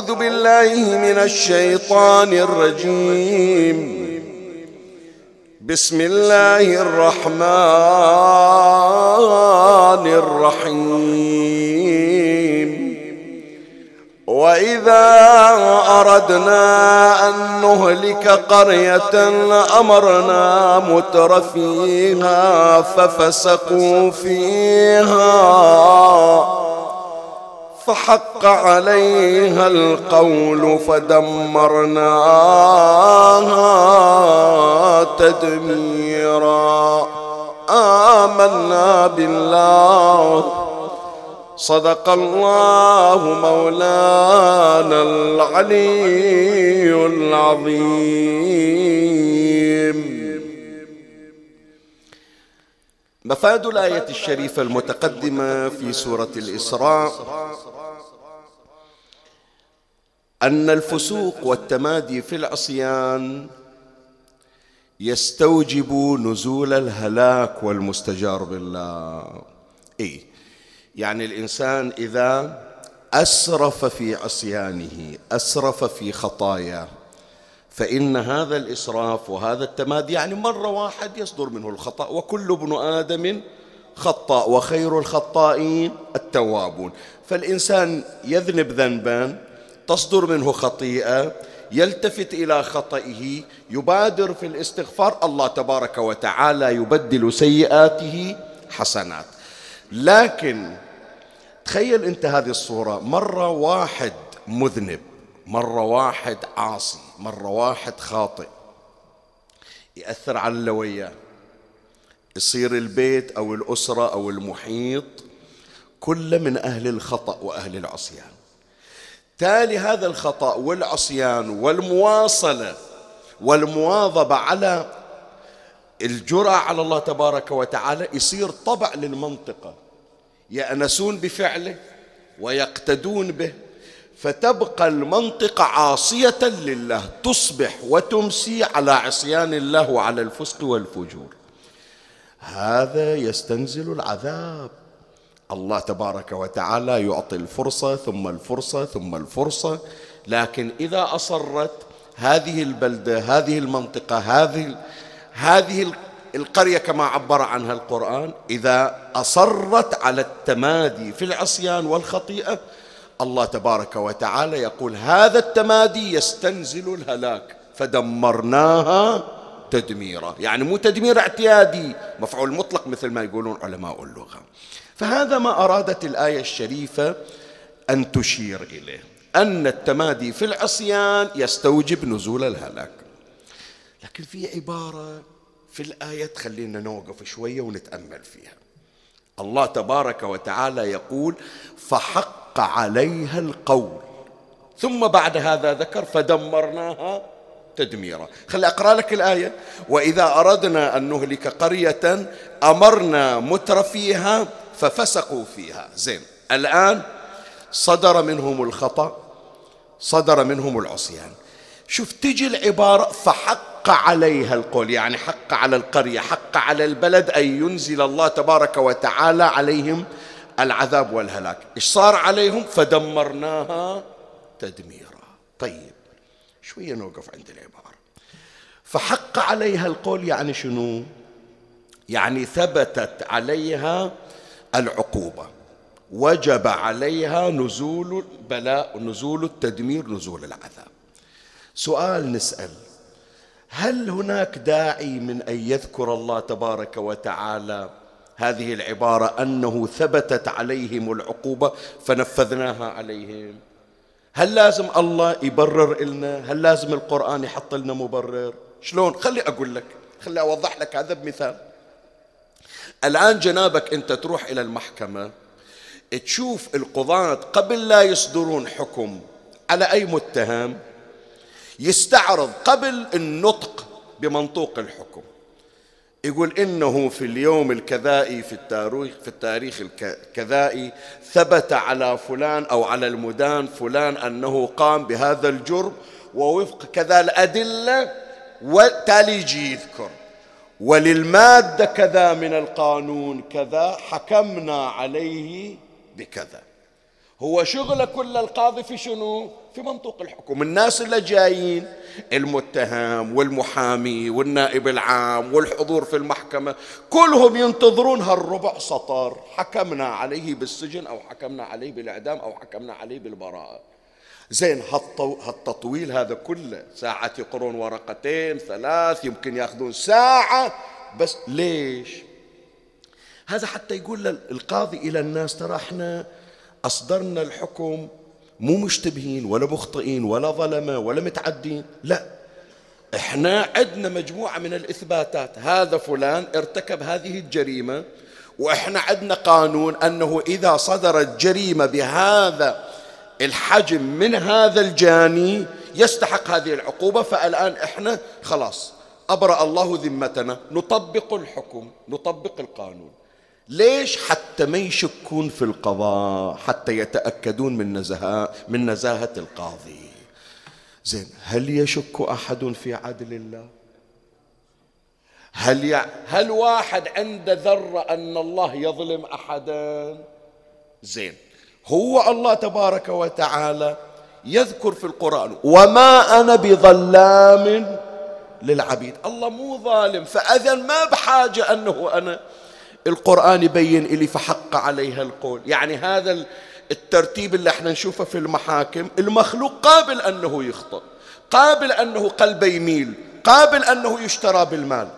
أعوذ بالله من الشيطان الرجيم. بسم الله الرحمن الرحيم. وإذا أردنا أن نهلك قرية أمرنا متر فيها ففسقوا فيها. فحق عليها القول فدمرناها تدميرا. آمنا بالله. صدق الله مولانا العلي العظيم. مفاد الآية الشريفة المتقدمة في سورة الإسراء. أن الفسوق والتمادي في العصيان يستوجب نزول الهلاك والمستجار بالله. إيه؟ يعني الإنسان إذا أسرف في عصيانه أسرف في خطاياه فإن هذا الإسراف وهذا التمادي يعني مرة واحد يصدر منه الخطأ وكل ابن آدم خطاء وخير الخطائين التوابون. فالإنسان يذنب ذنبا تصدر منه خطيئة يلتفت إلى خطئه يبادر في الاستغفار الله تبارك وتعالى يبدل سيئاته حسنات. لكن تخيل أنت هذه الصورة مرة واحد مذنب مرة واحد عاصي مرة واحد خاطئ يأثر على اللي وياه. يصير البيت أو الأسرة أو المحيط كل من أهل الخطأ وأهل العصيان. تالي هذا الخطأ والعصيان والمواصلة والمواظبة على الجرأة على الله تبارك وتعالى يصير طبع للمنطقة يأنسون بفعله ويقتدون به فتبقى المنطقة عاصية لله تصبح وتمسي على عصيان الله وعلى الفسق والفجور. هذا يستنزل العذاب. الله تبارك وتعالى يعطي الفرصة ثم الفرصة ثم الفرصة. لكن إذا أصرت هذه البلدة هذه المنطقة هذه هذه القرية كما عبر عنها القرآن إذا أصرت على التمادي في العصيان والخطيئة الله تبارك وتعالى يقول هذا التمادي يستنزل الهلاك. فدمرناها تدميرا. يعني مو تدمير اعتيادي مفعول مطلق مثل ما يقولون علماء اللغة. فهذا ما أرادت الآية الشريفة أن تشير إليه أن التمادي في العصيان يستوجب نزول الهلاك. لكن في عبارة في الآية تخلينا نوقف شوية ونتأمل فيها. الله تبارك وتعالى يقول فحق عليها القول ثم بعد هذا ذكر فدمرناها تدميرا خلي أقرأ لك الآية. وإذا أردنا أن نهلك قرية أمرنا متر فيها ففسقوا فيها. زين. الآن صدر منهم الخطأ صدر منهم العصيان. شوف تجي العبارة فحق عليها القول يعني حق على القرية حق على البلد أن ينزل الله تبارك وتعالى عليهم العذاب والهلاك. إيش صار عليهم؟ فدمرناها تدميرا. طيب شوية نوقف عند العبارة. فحق عليها القول يعني شنو؟ يعني ثبتت عليها العقوبة. وجب عليها نزول البلاء نزول التدمير نزول العذاب. سؤال نسأل هل هناك داعي من أن يذكر الله تبارك وتعالى هذه العبارة أنه ثبتت عليهم العقوبة فنفذناها عليهم؟ هل لازم الله يبرر لنا هل لازم القرآن يحط لنا مبرر؟ شلون؟ خلي أقول لك خلي أوضح لك هذا بمثال. الآن جنابك أنت تروح إلى المحكمة تشوف القضاة قبل لا يصدرون حكم على أي متهم يستعرض قبل النطق بمنطوق الحكم. يقول إنه في اليوم الكذائي في التاريخ في التاريخ الكذائي ثبت على فلان أو على المدان فلان أنه قام بهذا الجرم ووفق كذا الأدلة وتالي يجي يذكر. وللمادة كذا من القانون كذا حكمنا عليه بكذا. هو شغله كل القاضي في شنو؟ في منطوق الحكم. الناس اللي جايين المتهم والمحامي والنائب العام والحضور في المحكمة كلهم ينتظرون هالربع سطر. حكمنا عليه بالسجن أو حكمنا عليه بالإعدام أو حكمنا عليه بالبراءة. زين هالتطويل هذا كله ساعات يقرون ورقتين ثلاث يمكن ياخذون ساعة بس ليش؟ هذا حتى يقول القاضي إلى الناس ترى إحنا أصدرنا الحكم مو مشتبهين ولا مخطئين ولا ظلمة ولا متعدين لا إحنا عندنا مجموعة من الإثباتات هذا فلان ارتكب هذه الجريمة وإحنا عندنا قانون أنه إذا صدرت جريمة بهذا الحجم من هذا الجاني يستحق هذه العقوبة فالآن إحنا خلاص أبرأ الله ذمتنا نطبق الحكم نطبق القانون. ليش حتى ما يشكون في القضاء حتى يتأكدون من نزهة من نزاهة القاضي؟ زين هل يشك أحد في عدل الله؟ هل ي... هل واحد عنده ذرة أن الله يظلم أحدا؟ زين هو الله تبارك وتعالى يذكر في القرآن. وما أنا بظلام للعبيد. الله مو ظالم فأذن ما بحاجة أنه أنا. القرآن يبين إلي فحق عليها القول. يعني هذا الترتيب اللي إحنا نشوفه في المحاكم. المخلوق قابل أنه يخطئ قابل أنه قلبه يميل قابل أنه يشترى بالمال.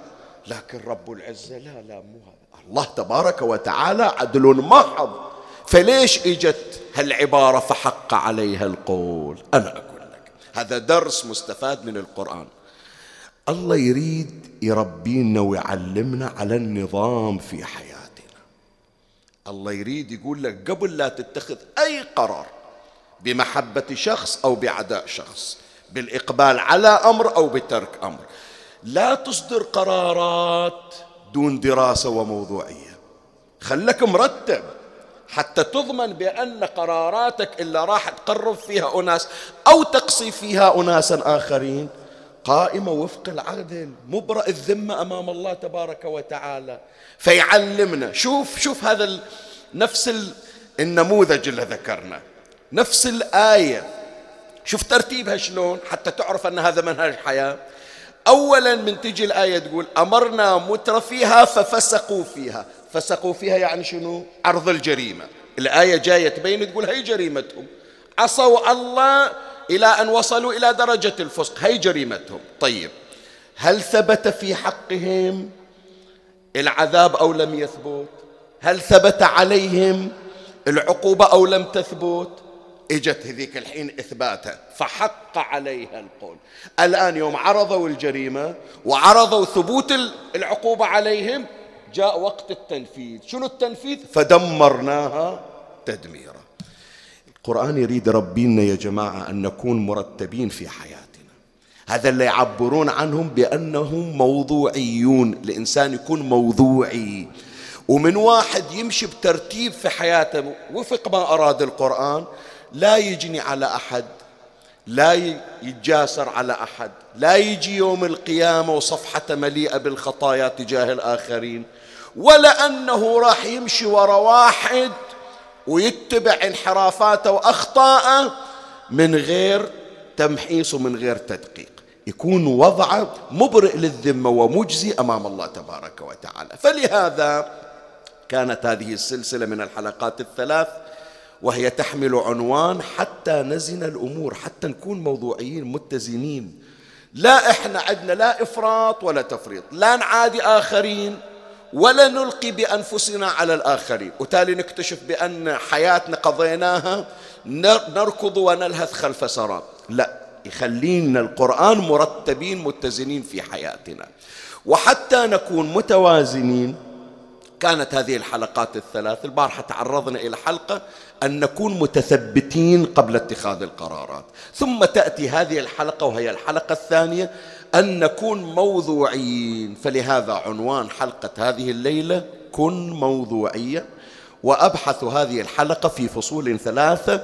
لكن رب العزة لا لا مو هذا. الله تبارك وتعالى عدل محض. فليش إجت هالعبارة فحق عليها القول؟ أنا أقول لك هذا درس مستفاد من القرآن. الله يريد يربينا ويعلمنا على النظام في حياتنا. الله يريد يقول لك قبل لا تتخذ أي قرار بمحبة شخص أو بعداء شخص بالإقبال على أمر أو بترك أمر. لا تصدر قرارات دون دراسة وموضوعية. خلك مرتب. حتى تضمن بأن قراراتك إلا راح تقرب فيها أناس أو تقصي فيها أناسا آخرين. قائمة وفق العدل مبرأ الذمة أمام الله تبارك وتعالى. فيعلمنا شوف شوف هذا نفس النموذج اللي ذكرنا. نفس الآية. شوف ترتيبها شلون حتى تعرف أن هذا منهج حياة. أولا من تجي الآية تقول أمرنا متر فيها ففسقوا فيها. فسقوا فيها يعني شنو؟ عرض الجريمة. الآية جاية تبين تقول هي جريمتهم. عصوا الله إلى أن وصلوا إلى درجة الفسق. هي جريمتهم. طيب. هل ثبت في حقهم العذاب أو لم يثبت؟ هل ثبت عليهم العقوبة أو لم تثبت؟ إجت هذيك الحين اثباتها فحق عليها القول. الآن يوم عرضوا الجريمة وعرضوا ثبوت العقوبة عليهم جاء وقت التنفيذ. شنو التنفيذ؟ فدمرناها تدميرا. القرآن يريد ربينا يا جماعة أن نكون مرتبين في حياتنا. هذا اللي يعبرون عنهم بأنهم موضوعيون. الإنسان يكون موضوعي. ومن واحد يمشي بترتيب في حياته وفق ما أراد القرآن لا يجني على أحد لا يتجاسر على أحد لا يجي يوم القيامة وصفحته مليئة بالخطايا تجاه الآخرين. ولا أنه راح يمشي ورا واحد ويتبع انحرافاته وأخطاءه من غير تمحيص ومن غير تدقيق. يكون وضعه مبرئ للذمة ومجزي أمام الله تبارك وتعالى. فلهذا كانت هذه السلسلة من الحلقات الثلاث وهي تحمل عنوان حتى نزن الأمور حتى نكون موضوعيين متزنين. لا إحنا عندنا لا إفراط ولا تفريط. لا نعادي آخرين. ولا نلقي بأنفسنا على الآخرين. وتالي نكتشف بأن حياتنا قضيناها نركض ونلهث خلف سراب. لا يخلينا القرآن مرتبين متزنين في حياتنا. وحتى نكون متوازنين كانت هذه الحلقات الثلاث البارحة تعرضنا إلى حلقة أن نكون متثبتين قبل اتخاذ القرارات. ثم تأتي هذه الحلقة وهي الحلقة الثانية أن نكون موضوعيين فلهذا عنوان حلقة هذه الليلة كن موضوعية. وأبحث هذه الحلقة في فصول ثلاثة.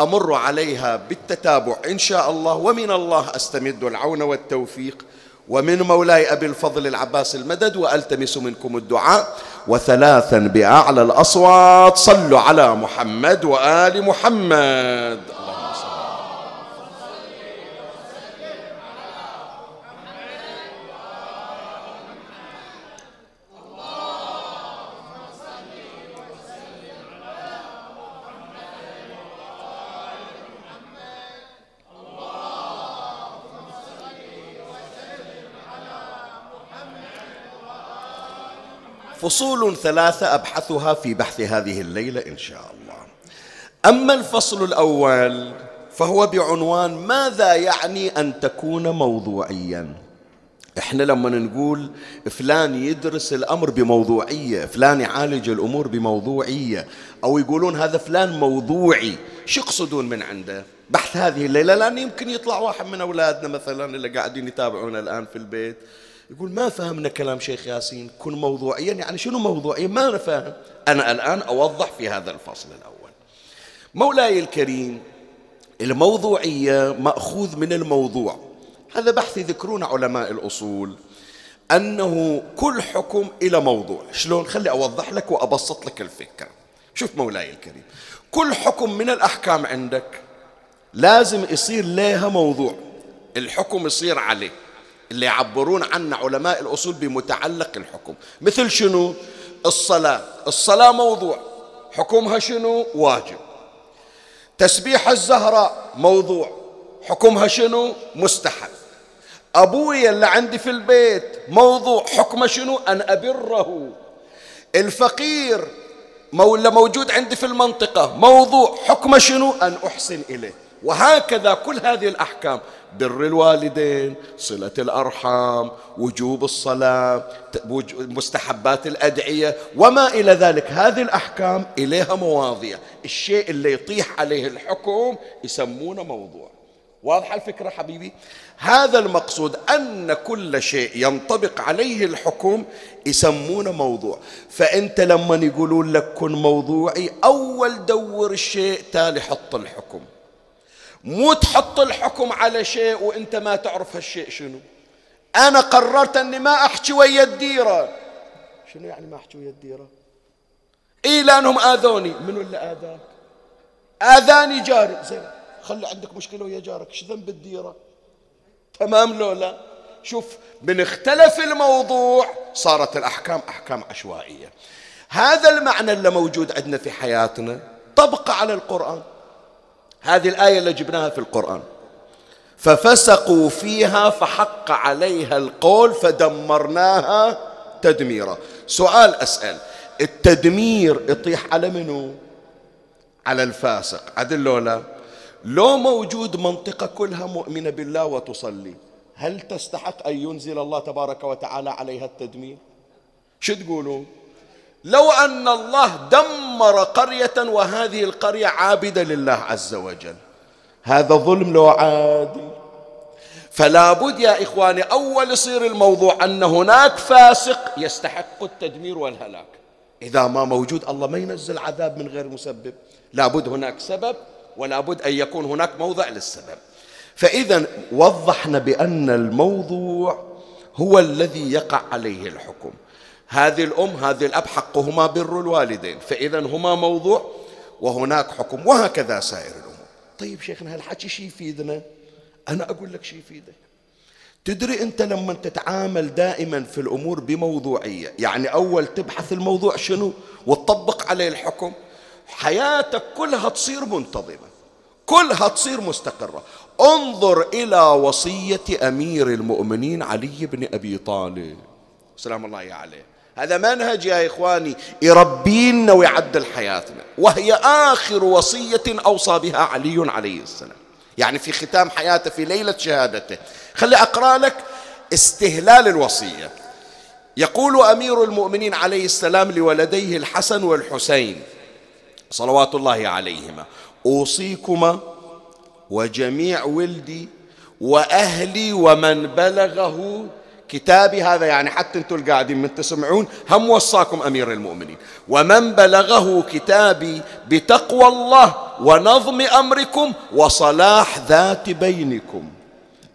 أمر عليها بالتتابع إن شاء الله. ومن الله أستمد العون والتوفيق. ومن مولاي أبي الفضل العباس المدد وألتمس منكم الدعاء. وثلاثا بأعلى الأصوات صلوا على محمد وآل محمد. فصول ثلاثة أبحثها في بحث هذه الليلة إن شاء الله. أما الفصل الأول فهو بعنوان ماذا يعني أن تكون موضوعيا؟ إحنا لما نقول فلان يدرس الأمر بموضوعية، فلان يعالج الأمور بموضوعية، أو يقولون هذا فلان موضوعي، شو يقصدون من عنده؟ بحث هذه الليلة لأن يمكن يطلع واحد من أولادنا مثلا اللي قاعدين يتابعونا الآن في البيت. يقول ما فهمنا كلام شيخ ياسين كن موضوعيا. يعني شنو موضوعيا؟ ما أنا فاهم. أنا الآن أوضح في هذا الفصل الأول. مولاي الكريم الموضوعية مأخوذ من الموضوع. هذا بحث يذكرون علماء الأصول أنه كل حكم إلى موضوع. شلون؟ خلي أوضح لك وأبسط لك الفكرة. شوف مولاي الكريم. كل حكم من الأحكام عندك لازم يصير لها موضوع. الحكم يصير عليه. اللي يعبرون عنه علماء الأصول بمتعلق الحكم. مثل شنو؟ الصلاة. الصلاة موضوع. حكمها شنو؟ واجب. تسبيح الزهراء موضوع. حكمها شنو؟ مستحب. أبويا اللي عندي في البيت موضوع. حكمه شنو؟ أن أبره. الفقير اللي موجود عندي في المنطقة موضوع. حكمه شنو؟ أن أحسن إليه. وهكذا كل هذه الأحكام. بر الوالدين صلة الأرحام وجوب الصلاة مستحبات الأدعية وما إلى ذلك. هذه الأحكام إليها مواضيع. الشيء اللي يطيح عليه الحكم يسمونه موضوع. واضحة الفكرة حبيبي؟ هذا المقصود أن كل شيء ينطبق عليه الحكم يسمونه موضوع. فأنت لما يقولون لك كن موضوعي أول دور الشيء تالي حط الحكم. مو تحط الحكم على شيء وانت ما تعرف هالشيء شنو. أنا قررت اني ما احكي ويا الديرة. شنو يعني ما احكي ويا الديرة؟ إي لأنهم آذوني. منو اللي آذاك؟ آذاني جاري. زين خلي عندك مشكلة ويا جارك. إيش ذنب الديرة؟ تمام لو لا؟ شوف من اختلف الموضوع صارت الأحكام أحكام عشوائية. هذا المعنى اللي موجود عندنا في حياتنا. طبق على القرآن. هذه الآية اللي جبناها في القرآن. ففسقوا فيها فحق عليها القول فدمرناها تدميرا. سؤال أسأل التدمير يطيح على منو؟ على الفاسق. عدل لولا لو موجود منطقة كلها مؤمنة بالله وتصلي هل تستحق أن ينزل الله تبارك وتعالى عليها التدمير؟ شو تقولون لو أن الله دمر قرية وهذه القرية عابدة لله عز وجل. هذا ظلم لو عادل فلا بد يا إخواني أول يصير الموضوع أن هناك فاسق يستحق التدمير والهلاك. إذا ما موجود الله ما ينزل عذاب من غير مسبب. لابد هناك سبب ولا بد أن يكون هناك موضع للسبب. فإذا وضحنا بأن الموضوع هو الذي يقع عليه الحكم. هذه الأم هذه الأب حقهما بر الوالدين فإذا هما موضوع وهناك حكم وهكذا سائر الأمور. طيب شيخنا هالحكي شي يفيدنا؟ أنا أقول لك شي يفيدك. تدري أنت لما تتعامل دائما في الأمور بموضوعية يعني أول تبحث الموضوع شنو وتطبق عليه الحكم حياتك كلها تصير منتظمة كلها تصير مستقرة. انظر إلى وصية أمير المؤمنين علي بن أبي طالب. سلام الله عليه. هذا منهج يا إخواني يربينا ويعدل حياتنا وهي آخر وصية أوصى بها علي عليه السلام. يعني في ختام حياته في ليلة شهادته. خلي أقرأ لك استهلال الوصية. يقول أمير المؤمنين عليه السلام لولديه الحسن والحسين صلوات الله عليهما أوصيكما وجميع ولدي وأهلي ومن بلغه كتابي هذا يعني حتى أنتم القاعدين من تسمعون هم وصاكم أمير المؤمنين. ومن بلغه كتابي بتقوى الله ونظم أمركم وصلاح ذات بينكم.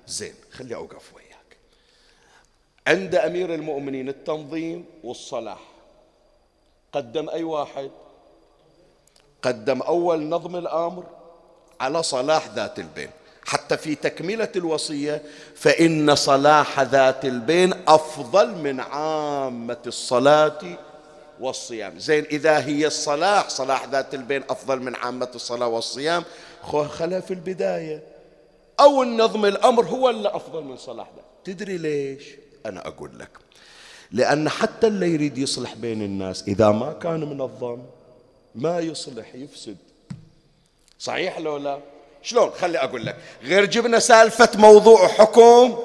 زين خلي أوقف وياك. عند أمير المؤمنين التنظيم والصلاح قدم أي واحد؟ قدم أول نظم الأمر على صلاح ذات البين. حتى في تكملة الوصية فإن صلاح ذات البين أفضل من عامة الصلاة والصيام. زين إذا هي الصلاح صلاح ذات البين أفضل من عامة الصلاة والصيام خلها في البداية. أو النظم الأمر هو اللي أفضل من صلاح ذات. تدري ليش؟ أنا أقول لك. لأن حتى اللي يريد يصلح بين الناس إذا ما كان منظم ما يصلح يفسد. صحيح لو لا؟ شلون؟ خلي أقول لك. غير جبنا سالفة موضوع حكم.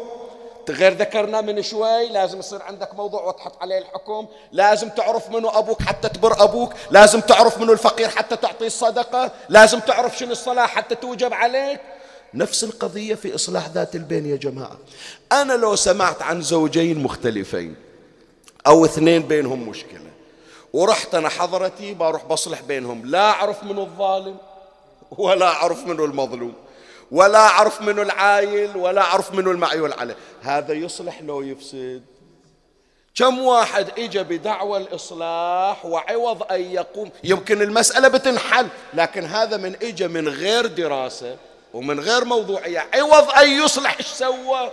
غير ذكرنا من شوي. لازم يصير عندك موضوع وتحط عليه الحكم. لازم تعرف منو أبوك حتى تبر أبوك. لازم تعرف منو الفقير حتى تعطيه الصدقة لازم تعرف شنو الصلاة حتى توجب عليك. نفس القضية في إصلاح ذات البين يا جماعة. أنا لو سمعت عن زوجين مختلفين أو اثنين بينهم مشكلة ورحت أنا حضرتي بروح بصلح بينهم. لا أعرف منو الظالم. ولا أعرف منه المظلوم ولا أعرف منه العايل ولا أعرف منه المعيول عليه. هذا يصلح لو يفسد. كم واحد اجى بدعوى الإصلاح وعوض أن يقوم؟ يمكن المسألة بتنحل لكن هذا من اجى من غير دراسة ومن غير موضوعية. عوض أن يصلح إيش سوى؟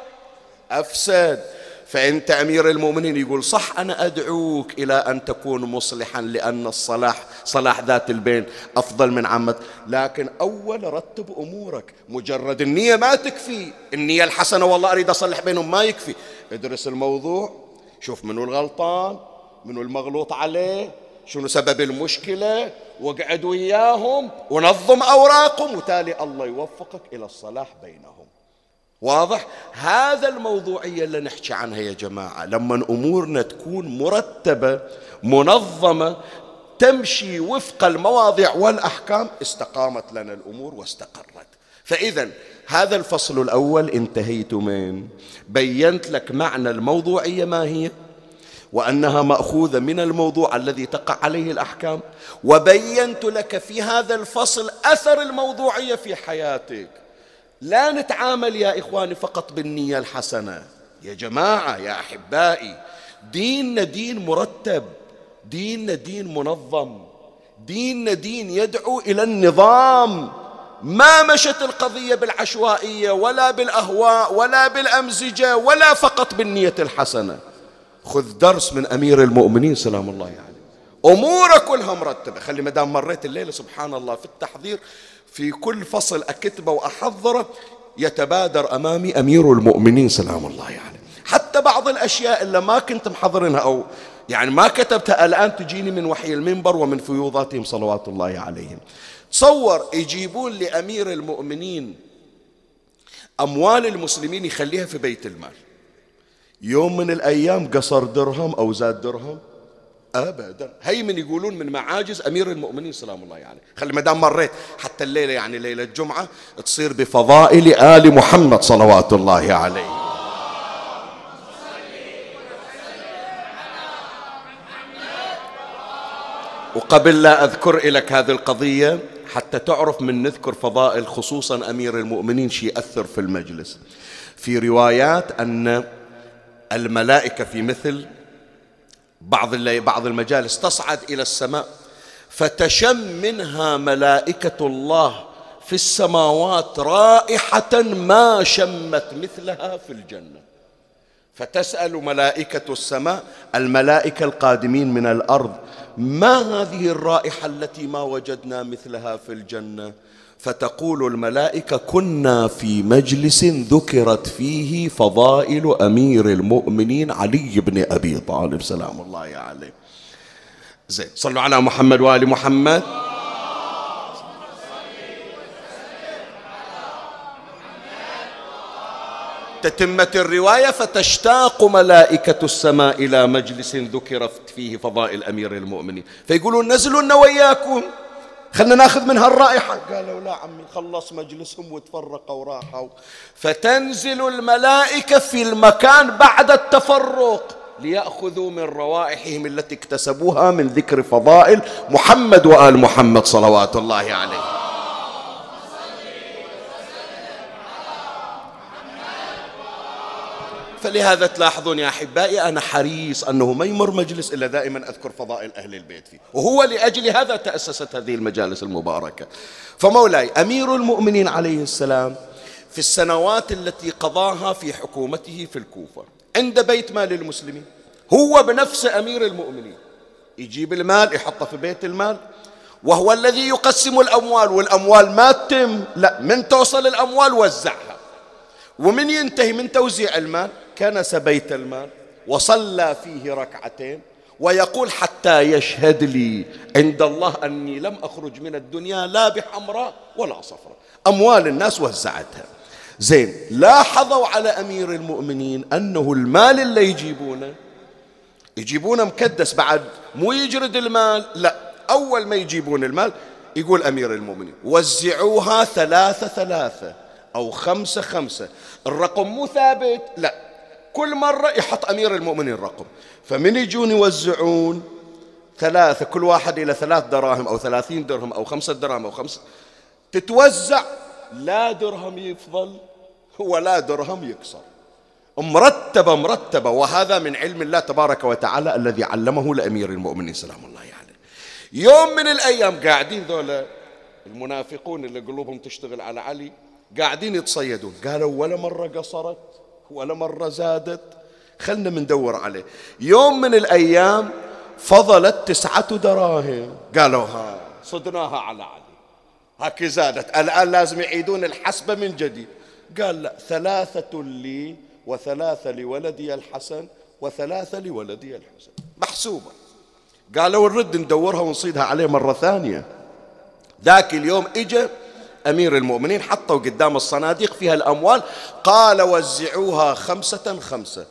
أفسد. فانت امير المؤمنين يقول صح أنا أدعوك إلى أن تكون مصلحا لأن الصلاح صلاح ذات البين أفضل من عمت لكن أول رتب أمورك مجرد النية ما تكفي. النية الحسنة والله أريد أصلح بينهم ما يكفي. ادرس الموضوع شوف منو الغلطان منو المغلوط عليه شنو سبب المشكلة واقعد وياهم ونظم أوراقهم وتالي الله يوفقك إلى الصلاح بينهم. واضح؟ هذا الموضوعية اللي نحكي عنها يا جماعة. لما أمورنا تكون مرتبة منظمة تمشي وفق المواضيع والأحكام استقامت لنا الأمور واستقرت. فإذا هذا الفصل الأول انتهيت من بينت لك معنى الموضوعية ما هي وأنها مأخوذة من الموضوع الذي تقع عليه الأحكام وبينت لك في هذا الفصل أثر الموضوعية في حياتك. لا نتعامل يا إخواني فقط بالنية الحسنة. يا جماعة يا أحبائي ديننا دين مرتب ديننا دين منظم ديننا دين يدعو إلى النظام. ما مشت القضية بالعشوائية ولا بالأهواء ولا بالأمزجة ولا فقط بالنية الحسنة. خذ درس من أمير المؤمنين سلام الله عليه. يعني. أموره كلها مرتبة. خلي مدام مريت الليلة سبحان الله في التحضير. في كل فصل أكتبه وأحضره يتبادر أمامي أمير المؤمنين سلام الله يعني حتى بعض الأشياء اللي ما كنت محضرنها أو يعني ما كتبتها الآن تجيني من وحي المنبر ومن فيوضاتهم صلوات الله عليهم. تصور يجيبون لأمير المؤمنين أموال المسلمين يخليها في بيت المال. يوم من الأيام قصر درهم أو زاد درهم ابدا. هي من يقولون من معاجز أمير المؤمنين سلام الله عليه يعني. خلي ما دام مريت حتى الليلة يعني ليلة الجمعة تصير بفضائل آل محمد صلوات الله عليه. وقبل لا أذكر لك هذه القضية حتى تعرف من نذكر فضائل خصوصا أمير المؤمنين شيء يأثر في المجلس. في روايات أن الملائكة في مثل بعض بعض المجالس تصعد إلى السماء فتشم منها ملائكة الله في السماوات رائحة ما شمت مثلها في الجنة. فتسأل ملائكة السماء الملائكة القادمين من الأرض ما هذه الرائحة التي ما وجدنا مثلها في الجنة؟ فتقول الملائكة كنا في مجلس ذكرت فيه فضائل أمير المؤمنين علي بن أبي طالب. سلام الله عليه. زين صلوا على محمد وآل محمد. تتمة الرواية فتشتاق ملائكة السماء إلى مجلس ذكرت فيه فضائل أمير المؤمنين. فيقولون نزلوا وياكم خلنا ناخذ من هالرائحة قالوا لا عمي خلص مجلسهم وتفرقوا وراحوا. فتنزل الملائكة في المكان بعد التفرق ليأخذوا من روائحهم التي اكتسبوها من ذكر فضائل محمد وآل محمد صلوات الله عليه. فلهذا تلاحظون يا أحبائي أنا حريص أنه ما يمر مجلس إلا دائما أذكر فضائل أهل البيت فيه. وهو لأجل هذا تأسست هذه المجالس المباركة. فمولاي أمير المؤمنين عليه السلام في السنوات التي قضاها في حكومته في الكوفة عند بيت مال المسلمين هو بنفسه أمير المؤمنين يجيب المال يحطه في بيت المال وهو الذي يقسم الأموال والأموال ما تتم لا من توصل الأموال وزعها. ومن ينتهي من توزيع المال كنس بيت المال وصلى فيه ركعتين ويقول حتى يشهد لي عند الله أني لم أخرج من الدنيا لا بحمراء ولا صفراء. أموال الناس وزعتها. زين لاحظوا على أمير المؤمنين أنه المال اللي يجيبونه يجيبونه مكدس بعد مو يجرد المال لا أول ما يجيبون المال يقول أمير المؤمنين وزعوها ثلاثة ثلاثة أو خمسة خمسة. الرقم مو ثابت لا كل مرة يحط أمير المؤمنين رقم. فمن يجون يوزعون ثلاثة كل واحد إلى ثلاث دراهم أو ثلاثين درهم أو خمسة دراهم أو خمسة. تتوزع لا درهم يفضل ولا درهم يكسر. مرتبة مرتبة. وهذا من علم الله تبارك وتعالى الذي علمه لأمير المؤمنين. سلام الله عليه. يعني. يوم من الأيام قاعدين ذولا المنافقون اللي قلوبهم تشتغل على علي قاعدين يتصيدون. قالوا ولا مرة قصرت. ولا مرة زادت. خلنا مندور عليه. يوم من الأيام فضلت تسعة دراهم. قالوا ها صدناها على علي. هكي زادت. الآن لازم يعيدون الحسبة من جديد. قال لا ثلاثة لي وثلاثة لولدي الحسن وثلاثة لولدي الحسن. محسوبة. قالوا نرد ندورها ونصيدها عليه مرة ثانية. ذاك اليوم اجى أمير المؤمنين حطوا قدام الصناديق فيها الأموال قال وزعوها خمسة خمسة.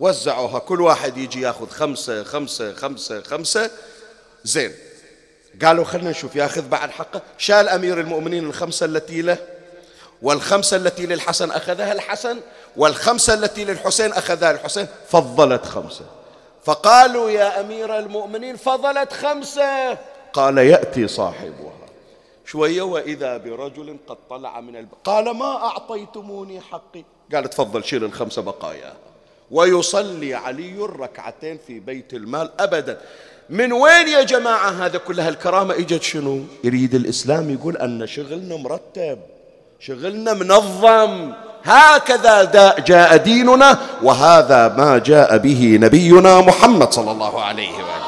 وزعوها كل واحد يجي ياخذ خمسة خمسة خمسة خمسة. زين. قالوا خلنا نشوف ياخذ بعد حقه. شال أمير المؤمنين الخمسة التي له والخمسة التي للحسن أخذها الحسن والخمسة التي للحسين أخذها الحسين فضلت خمسة. فقالوا يا أمير المؤمنين فضلت خمسة. قال يأتي صاحبها. شوية وإذا برجل قد طلع من الب... قال ما أعطيتموني حقي؟ قال تفضل شيل الخمسة بقايا. ويصلي علي ركعتين في بيت المال أبدا. من وين يا جماعة هذا كل هالكرامة؟ إجت شنو؟ يريد الإسلام يقول أن شغلنا مرتب شغلنا منظم. هكذا جاء ديننا وهذا ما جاء به نبينا محمد صلى الله عليه وآله.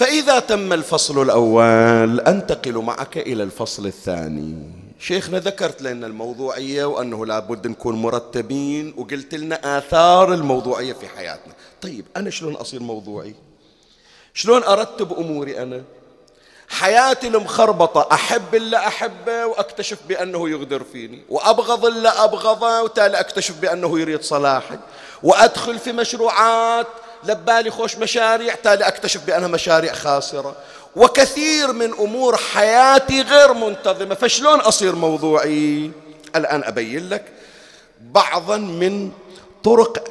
فإذا تم الفصل الأول أنتقل معك إلى الفصل الثاني. شيخنا ذكرت لنا الموضوعية وأنه لابد نكون مرتبين وقلت لنا آثار الموضوعية في حياتنا. طيب أنا شلون أصير موضوعي؟ شلون أرتب أموري أنا؟ حياتي المخربطة أحب اللي أحبه وأكتشف بأنه يغدر فيني. وأبغض اللي أبغضه وتالي أكتشف بأنه يريد صلاحي. وأدخل في مشروعات لبالي خوش مشاريع تالي أكتشف بأنها مشاريع خاسرة. وكثير من أمور حياتي غير منتظمة. فشلون أصير موضوعي؟ الآن أبين لك بعضا من طرق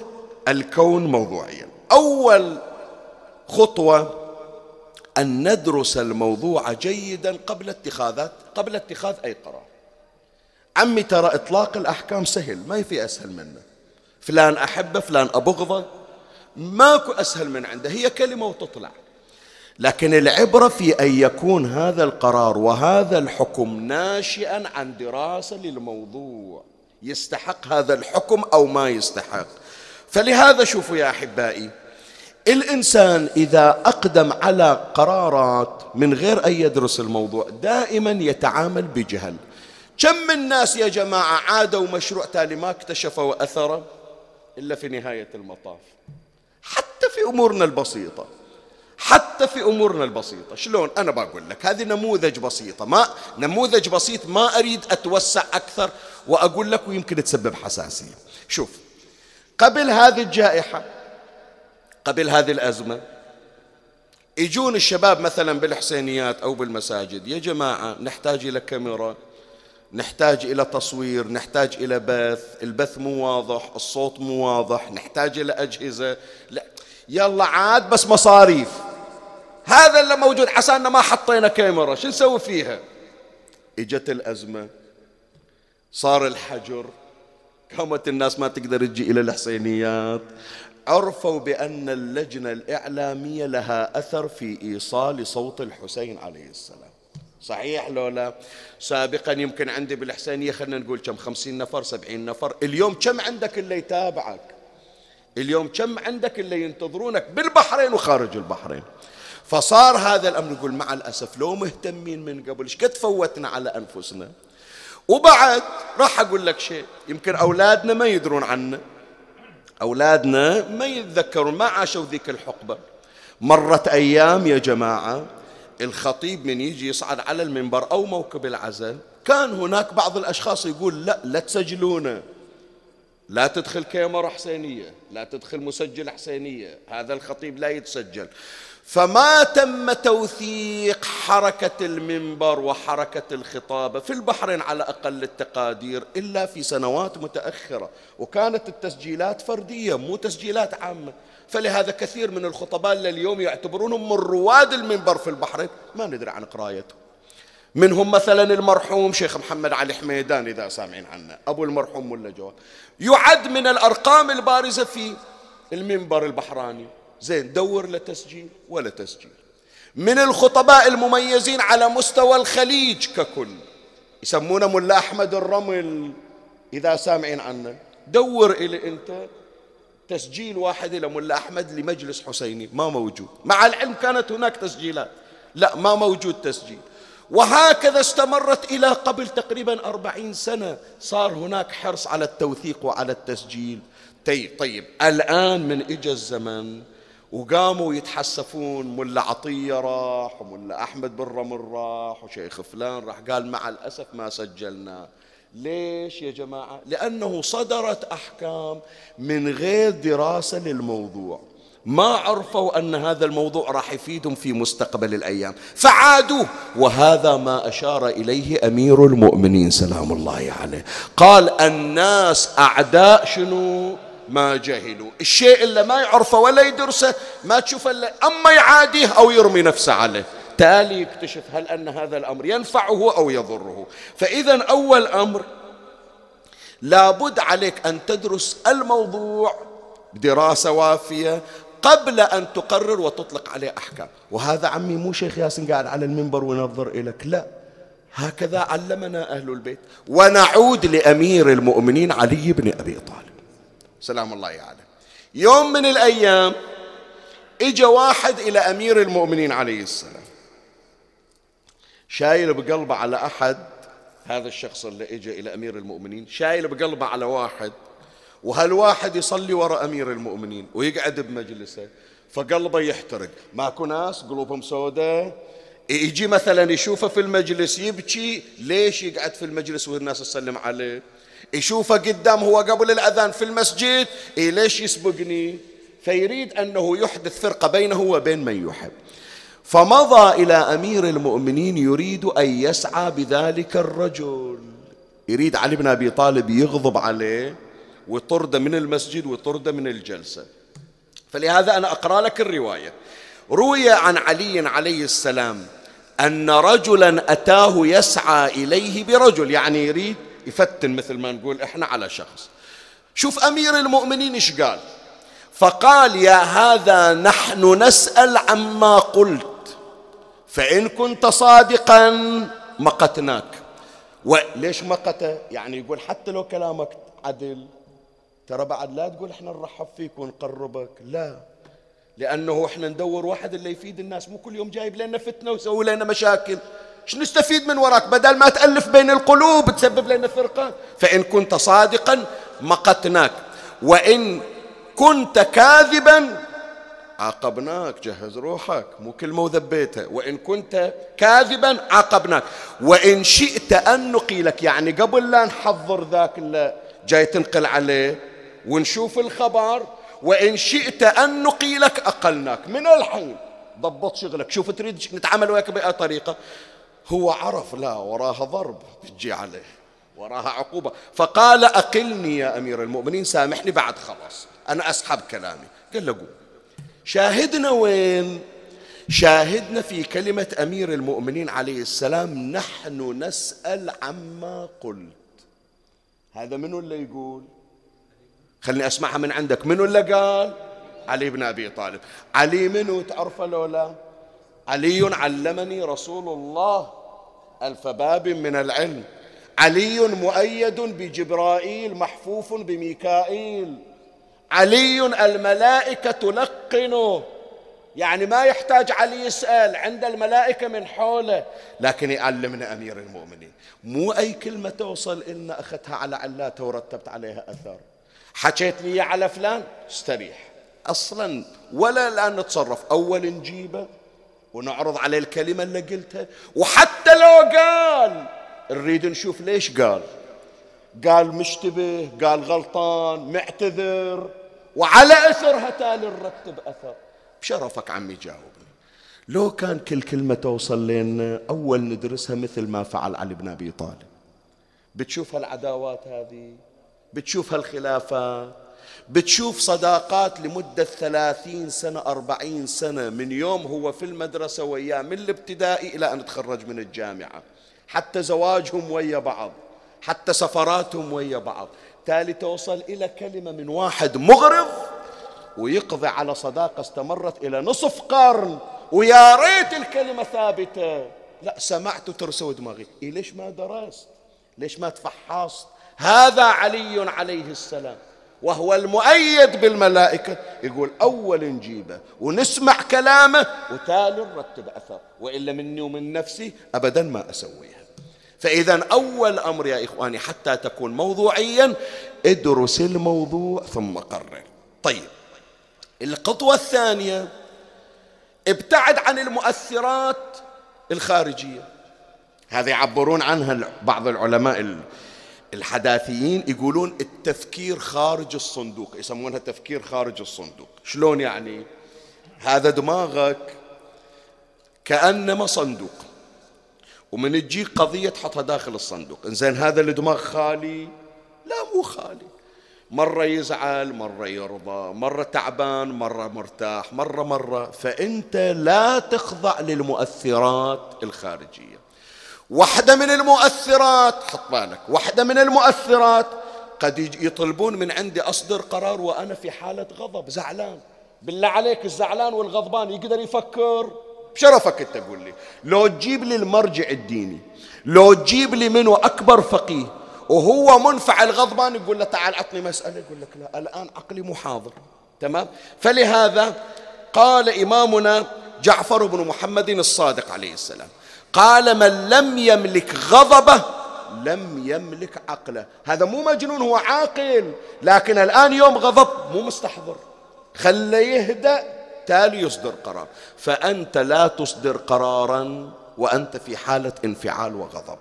الكون موضوعيا. أول خطوة أن ندرس الموضوع جيدا قبل اتخاذات قبل اتخاذ أي قرار. عمي ترى إطلاق الأحكام سهل ما في أسهل منه. فلان أحبه فلان أبغضه. ماكو أسهل من عنده هي كلمة وتطلع. لكن العبرة في أن يكون هذا القرار وهذا الحكم ناشئا عن دراسة للموضوع يستحق هذا الحكم أو ما يستحق. فلهذا شوفوا يا أحبائي الإنسان إذا أقدم على قرارات من غير أن يدرس الموضوع دائما يتعامل بجهل. كم من ناس يا جماعة عادوا مشروع تالي ما اكتشفوا أثره إلا في نهاية المطاف. حتى في أمورنا البسيطة. حتى في أمورنا البسيطة. شلون؟ أنا بقول لك هذه نموذج بسيطة. ما نموذج بسيط ما أريد أتوسع أكثر وأقول لك ويمكن تسبب حساسية. شوف قبل هذه الجائحة قبل هذه الأزمة يجون الشباب مثلا بالحسينيات أو بالمساجد يا جماعة نحتاج إلى كاميرا. نحتاج إلى تصوير نحتاج إلى بث البث مو واضح الصوت مو واضح نحتاج إلى أجهزة. لا يلا عاد بس مصاريف. هذا اللي موجود عسانا ما حطينا كاميرا شو نسوي فيها؟ إجت الأزمة صار الحجر قامت الناس ما تقدر تجي إلى الحسينيات. عرفوا بأن اللجنة الإعلامية لها أثر في إيصال صوت الحسين عليه السلام. صحيح لو لا؟ سابقا يمكن عندي بالحسينية خلينا نقول كم؟ خمسين نفر سبعين نفر. اليوم كم عندك اللي يتابعك؟ اليوم كم عندك اللي ينتظرونك؟ بالبحرين وخارج البحرين. فصار هذا الأمر يقول مع الأسف لو مهتمين من قبل إيش قد فوتنا على أنفسنا؟ وبعد راح أقول لك شيء يمكن أولادنا ما يدرون عنه. أولادنا ما يتذكرون ما عاشوا ذيك الحقبة. مرت أيام يا جماعة الخطيب من يجي يصعد على المنبر أو موكب العزل كان هناك بعض الأشخاص يقول لا لا تسجلونه. لا تدخل كاميرا حسينية لا تدخل مسجل حسينية هذا الخطيب لا يتسجل. فما تم توثيق حركة المنبر وحركة الخطابة في البحرين على أقل التقادير إلا في سنوات متأخرة. وكانت التسجيلات فردية مو تسجيلات عامة. فلهذا كثير من الخطباء اليوم يعتبرونهم من رواد المنبر في البحرين. ما ندري عن قرايته. منهم مثلا المرحوم شيخ محمد علي حميدان إذا سامعين عنه. أبو المرحوم ملا جواد. يعد من الأرقام البارزة في المنبر البحراني. زين دور له تسجيل ولا تسجيل. من الخطباء المميزين على مستوى الخليج ككل. يسمونه ملا أحمد الرمل إذا سامعين عنه. دور إلي أنت. تسجيل واحد إلى ملا أحمد لمجلس حسيني ما موجود. مع العلم كانت هناك تسجيلات. لا ما موجود تسجيل. وهكذا استمرت إلى قبل تقريبا أربعين سنة صار هناك حرص على التوثيق وعلى التسجيل. طيب طيب. الآن من إجا الزمن وقاموا يتحسفون ملا عطية راح وملا أحمد بن رمل راح وشيخ فلان راح. قال مع الأسف ما سجلنا. ليش يا جماعة؟ لأنه صدرت أحكام من غير دراسة للموضوع. ما عرفوا أن هذا الموضوع راح يفيدهم في مستقبل الأيام. فعادوا وهذا ما أشار إليه أمير المؤمنين سلام الله عليه. قال الناس أعداء شنو؟ ما جهلوا. الشيء اللي ما يعرفه ولا يدرسه ما تشوفه إلا أما يعاديه أو يرمي نفسه عليه. تالي يكتشف هل أن هذا الأمر ينفعه أو يضره. فإذا أول أمر لابد عليك أن تدرس الموضوع بدراسة وافية قبل أن تقرر وتطلق عليه أحكام. وهذا عمي مو شيخ ياسين قاعد على المنبر ونظر إليك لا. هكذا علمنا أهل البيت. ونعود لأمير المؤمنين علي بن أبي طالب. سلام الله عليه. يوم من الأيام إجا واحد إلى أمير المؤمنين عليه السلام. شايل بقلبه على أحد. هذا الشخص اللي إجا إلى أمير المؤمنين شايل بقلبه على واحد وهالواحد يصلي وراء أمير المؤمنين ويقعد بمجلسه؟ فقلبه يحترق. ماكو ناس قلوبهم سوداء يجي مثلا يشوفه في المجلس يبكي. ليش يقعد في المجلس والناس تسلم عليه؟ يشوفه قدام هو قبل الأذان في المسجد. إيه ليش يسبقني؟ فيريد أنه يحدث فرقة بينه وبين من يحب. فمضى إلى أمير المؤمنين يريد أن يسعى بذلك الرجل. يريد علي بن أبي طالب يغضب عليه ويطرده من المسجد ويطرده من الجلسة. فلهذا أنا أقرأ لك الرواية. روي عن علي عليه السلام أن رجلا أتاه يسعى إليه برجل يعني يريد يفتن مثل ما نقول إحنا على شخص. شوف أمير المؤمنين إيش قال؟ فقال يا هذا نحن نسأل عما قلت. فإن كنت صادقا مقتناك. وليش مقته يعني يقول حتى لو كلامك عدل ترى بعد لا تقول إحنا نرحب فيك ونقربك لا. لأنه إحنا ندور واحد اللي يفيد الناس مو كل يوم جايب لنا فتنة ويسوي لنا مشاكل. إيش نستفيد من وراك؟ بدل ما تألف بين القلوب تسبب لنا فرقة فإن كنت صادقا مقتناك. وإن كنت كاذبا عاقبناك جهز روحك. مو كلمة وذبيتها وإن كنت كاذبا عاقبناك. وإن شئت أن نقيلك. يعني قبل لا نحضر ذاك اللي جاي تنقل عليه ونشوف الخبر وإن شئت أن نقيلك أقلناك. من الحين ضبط شغلك. شوف تريد نتعامل وياك بأي طريقة. هو عرف لا وراها ضرب بتجي عليه. وراها عقوبة. فقال أقلني يا أمير المؤمنين سامحني بعد خلاص. أنا أسحب كلامي. قال له قول شاهدنا وين؟ شاهدنا في كلمة أمير المؤمنين عليه السلام نحن نسأل عما قلت. هذا منو اللي يقول؟ خلني أسمعها من عندك. منو اللي قال؟ علي بن أبي طالب. علي منو تعرفه لولا؟ علي علمني رسول الله ألف باب من العلم. علي مؤيد بجبرائيل محفوف بميكائيل. علي الملائكة تلقنه يعني ما يحتاج علي يسأل عند الملائكة من حوله. لكن يعلمنا أمير المؤمنين مو أي كلمة توصل إلنا أخذتها على علاته ورتبت عليها أثر حكيت لي على فلان استريح. أصلا ولا الآن نتصرف أول نجيبه ونعرض عليه الكلمة اللي قلتها. وحتى لو قال نريد نشوف ليش قال. قال مشتبه قال غلطان معتذر. وعلى أثرها تالي نرتب أثر. بشرفك عمي جاوبني. لو كان كل كلمة توصل لنا أول ندرسها مثل ما فعل علي بن أبي طالب. بتشوف هالعداوات هذه؟ بتشوف هالخلافات بتشوف صداقات لمدة ثلاثين سنة أربعين سنة من يوم هو في المدرسة وياه من الابتدائي إلى أن تخرج من الجامعة. حتى زواجهم ويا بعض حتى سفراتهم ويا بعض. تالي توصل إلى كلمة من واحد مغرض ويقضي على صداقة استمرت إلى نصف قرن. ويا ريت الكلمة ثابتة. لا سمعت ترسو دماغي. إيه ليش ما درست؟ ليش ما تفحصت؟ هذا علي عليه السلام. وهو المؤيد بالملائكة. يقول أول نجيبه ونسمع كلامه. وتالي نرتب أثر. وإلا مني ومن نفسي أبدا ما أسويها. فإذا أول أمر يا إخواني حتى تكون موضوعيا ادرس الموضوع ثم قرر. طيب الخطوة الثانية ابتعد عن المؤثرات الخارجية. هذه يعبرون عنها بعض العلماء الحداثيين يقولون التفكير خارج الصندوق يسمونها تفكير خارج الصندوق. شلون يعني؟ هذا دماغك كأنما صندوق. ومن تجيك قضية تحطها داخل الصندوق. إنزين هذا الدماغ خالي؟ لا مو خالي. مرة يزعل مرة يرضى مرة تعبان مرة مرتاح مرة مرة. فأنت لا تخضع للمؤثرات الخارجية. واحدة من المؤثرات حط بالك واحدة من المؤثرات قد يطلبون من عندي أصدر قرار وأنا في حالة غضب زعلان. بالله عليك الزعلان والغضبان يقدر يفكر؟ بشرفك انت تقول لي. لو تجيب لي المرجع الديني لو تجيب لي منه أكبر فقيه وهو منفعل غضبان يقول له تعال عطني مسألة يقول لك لا الآن عقلي محاضر تمام؟ فلهذا قال إمامنا جعفر بن محمد الصادق عليه السلام قال من لم يملك غضبه لم يملك عقله. هذا مو مجنون هو عاقل لكن الآن يوم غضب مو مستحضر. خله يهدأ تالي يصدر قرار. فأنت لا تصدر قرارا وأنت في حالة انفعال وغضب.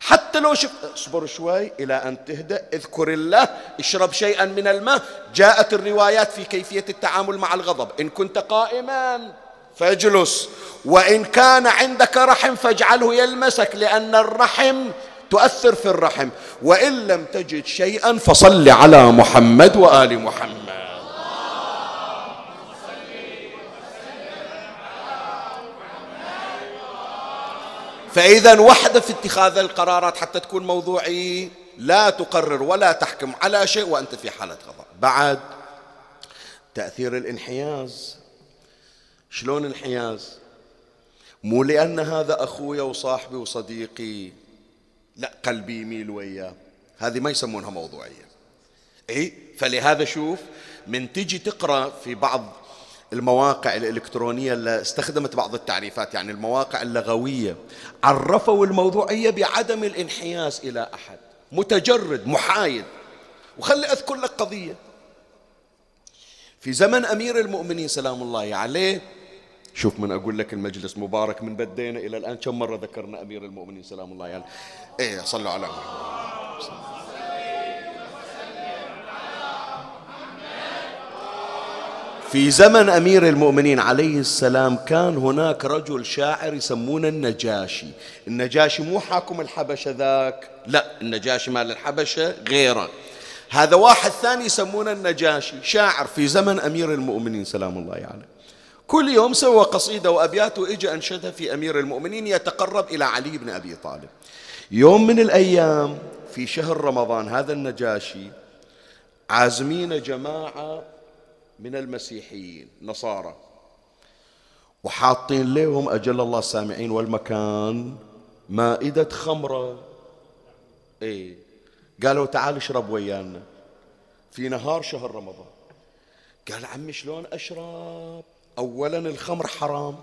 حتى لو شفت اصبر شوي إلى أن تهدأ. اذكر الله اشرب شيئا من الماء. جاءت الروايات في كيفية التعامل مع الغضب. إن كنت قائما فاجلس. وإن كان عندك رحم فاجعله يلمسك لأن الرحم تؤثر في الرحم. وإن لم تجد شيئا فصل على محمد وآل محمد. فإذا وحدة في اتخاذ القرارات حتى تكون موضوعي لا تقرر ولا تحكم على شيء وأنت في حالة غضب. بعد تأثير الانحياز. شلون انحياز؟ مو لأن هذا أخوي وصاحبي وصديقي. لا قلبي يميل وياه. هذه ما يسمونها موضوعية. إي فلهذا شوف من تجي تقرأ في بعض المواقع الإلكترونية اللي استخدمت بعض التعريفات يعني المواقع اللغوية. عرفوا الموضوعية بعدم الانحياز إلى أحد. متجرد محايد. وخلي أذكر لك قضية. في زمن أمير المؤمنين سلام الله عليه شوف من أقول لك المجلس مبارك من بدينا إلى الآن. كم مرة ذكرنا أمير المؤمنين سلام الله عليه. إيه صلوا على محمد. في زمن أمير المؤمنين عليه السلام كان هناك رجل شاعر يسمونه النجاشي. النجاشي مو حاكم الحبشة ذاك؟ لا النجاشي مال الحبشة غيره. هذا واحد ثاني يسمونه النجاشي شاعر في زمن أمير المؤمنين سلام الله عليه. يعني. كل يوم سوى قصيدة وابيات واجا انشدها في أمير المؤمنين يتقرب إلى علي بن أبي طالب. يوم من الأيام في شهر رمضان هذا النجاشي عازمين جماعة من المسيحيين نصارى. وحاطين لهم أجل الله السامعين والمكان مائدة خمرة. إيه. قالوا تعال اشرب ويانا. في نهار شهر رمضان. قال عمي شلون أشرب؟ أولا الخمر حرام.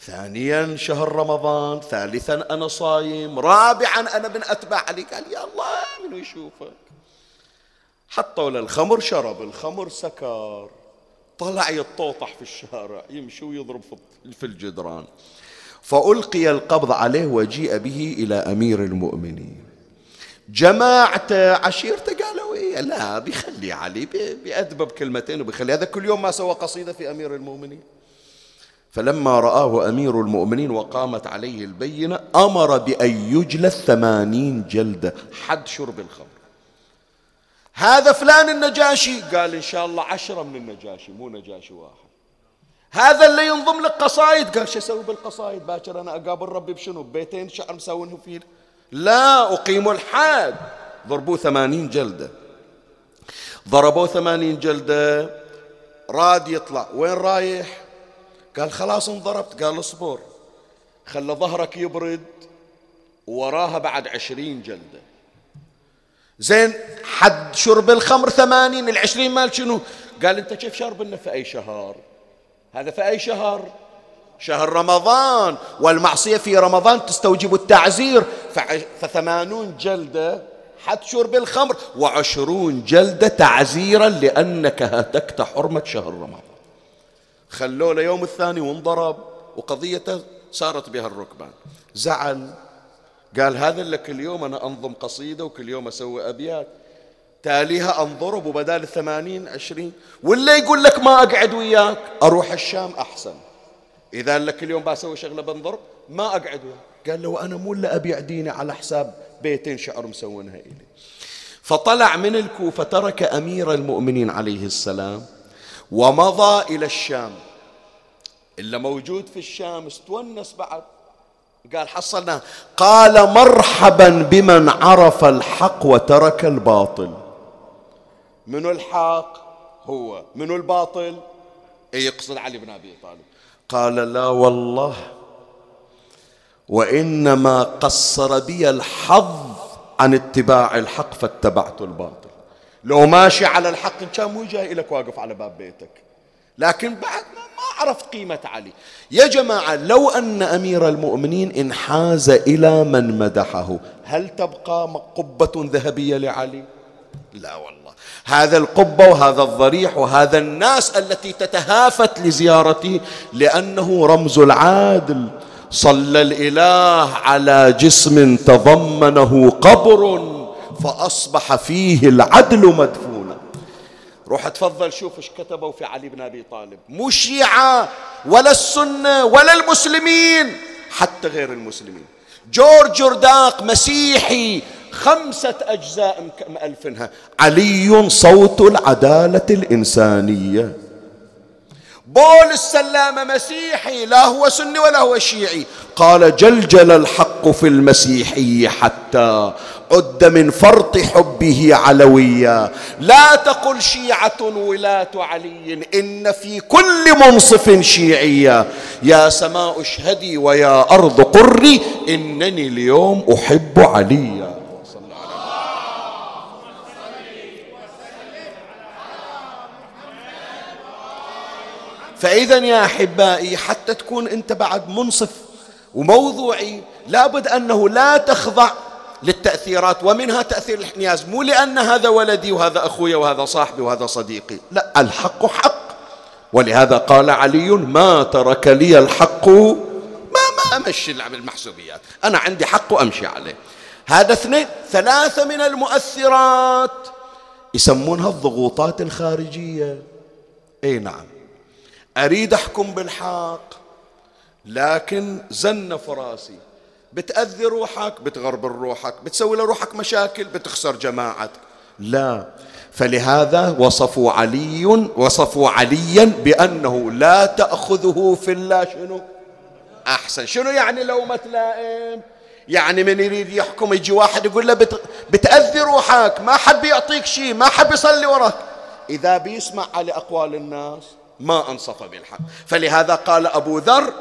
ثانيا شهر رمضان. ثالثا أنا صايم. رابعا أنا من أتباع علي قال يا الله من يشوفك؟ حطوا له الخمر شرب الخمر سكر. طلع يتطوطح في الشارع يمشي ويضرب في الجدران. فألقي القبض عليه وجيء به إلى أمير المؤمنين. جماعته عشيرته قالوا إيه لا بيخلي علي بأدبه بكلمتين وبيخلي. هذا كل يوم ما سوى قصيدة في أمير المؤمنين. فلما رآه أمير المؤمنين وقامت عليه البينة أمر بأن يجلد ثمانين جلدة. حد شرب الخمر. هذا فلان النجاشي. قال إن شاء الله عشرة من النجاشي مو نجاشي واحد. هذا اللي ينضم لك قصايد. قال شو أسوي بالقصايد؟ باكر أنا أقابل ربي بشنو؟ ببيتين شعر مسوينه فيه. لا اقيم الحاد ضربوه ثمانين جلدة. ضربوه ثمانين جلدة. راد يطلع. وين رايح؟ قال خلاص انضربت. قال اصبر. خلى ظهرك يبرد. وراها بعد عشرين جلدة. زين حد شرب الخمر ثمانين العشرين مال شنو؟ قال انت كيف شارب لنا في أي شهر؟ هذا في أي شهر؟ شهر رمضان. والمعصية في رمضان تستوجب التعزير. فثمانون جلدة حد شرب الخمر وعشرون جلدة تعزيرا لأنك هتكت حرمة شهر رمضان. خلوه ليوم الثاني وانضرب وقضيته سارت بها الركبان. زعل قال هذا اللي كل يوم أنا أنظم قصيدة وكل يوم أسوي أبيات. تاليها أنضرب وبدال الثمانين عشرين. ولا يقول لك ما أقعد وياك؟ أروح الشام أحسن. إذا لك اليوم بسوي شغلة بنضرب ما أقعد وياك. قال له أنا مو إلا أبيع ديني على حساب بيتين شعر مسوينها إلي. فطلع من الكوفة ترك أمير المؤمنين عليه السلام ومضى إلى الشام. إلا موجود في الشام استونس بعد. قال حصلنا. قال مرحبا بمن عرف الحق وترك الباطل. من الحق؟ هو. من الباطل؟ إيه يقصد علي بن أبي طالب. قال لا والله وإنما قصر بي الحظ عن اتباع الحق فاتبعت الباطل. لو ماشي على الحق كان مو جاي لك واقف على باب بيتك. لكن بعد ما عرفت قيمة علي. يا جماعة لو أن أمير المؤمنين انحاز إلى من مدحه هل تبقى قبة ذهبية لعلي؟ لا والله. هذا القبة وهذا الضريح وهذا الناس التي تتهافت لزيارته لأنه رمز العادل. صلى الإله على جسم تضمنه قبر فأصبح فيه العدل مدفونا روح تفضل شوف إيش كتبوا في علي بن أبي طالب. مو الشيعة ولا السنة ولا المسلمين حتى غير المسلمين. جورج جرداق مسيحي خمسة أجزاء مألفنها علي صوت العدالة الإنسانية. بول السلامة مسيحي لا هو سني ولا هو شيعي. قال جلجل الحق في المسيحي حتى عد من فرط حبه علويا. لا تقل شيعة ولاة علي إن في كل منصف شيعية. يا سماء اشهدي ويا أرض قري إنني اليوم أحب عليا. فإذا يا أحبائي حتى تكون أنت بعد منصف وموضوعي لابد أنه لا تخضع للتأثيرات ومنها تأثير الانحياز. مو لأن هذا ولدي وهذا أخوي وهذا صاحبي وهذا صديقي. لا الحق حق. ولهذا قال علي ما ترك لي الحق. ما ما أمشي المحسوبيات أنا عندي حق وأمشي عليه. هذا اثنين. ثلاثة من المؤثرات. يسمونها الضغوطات الخارجية. إي نعم. أريد أحكم بالحق لكن زن فراسي. بتأذي روحك بتغربل روحك بتسوي لروحك مشاكل بتخسر جماعتك. لا. فلهذا وصفوا علي وصفوا عليا بأنه لا تأخذه في الله شنو؟ أحسن. شنو يعني لو ما تلائم؟ يعني من يريد يحكم يجي واحد يقول له بت... بتأذي روحك ما حد بيعطيك شيء ما حد بيصلي وراك. إذا بيسمع على أقوال الناس ما أنصف بالحق. فلهذا قال أبو ذر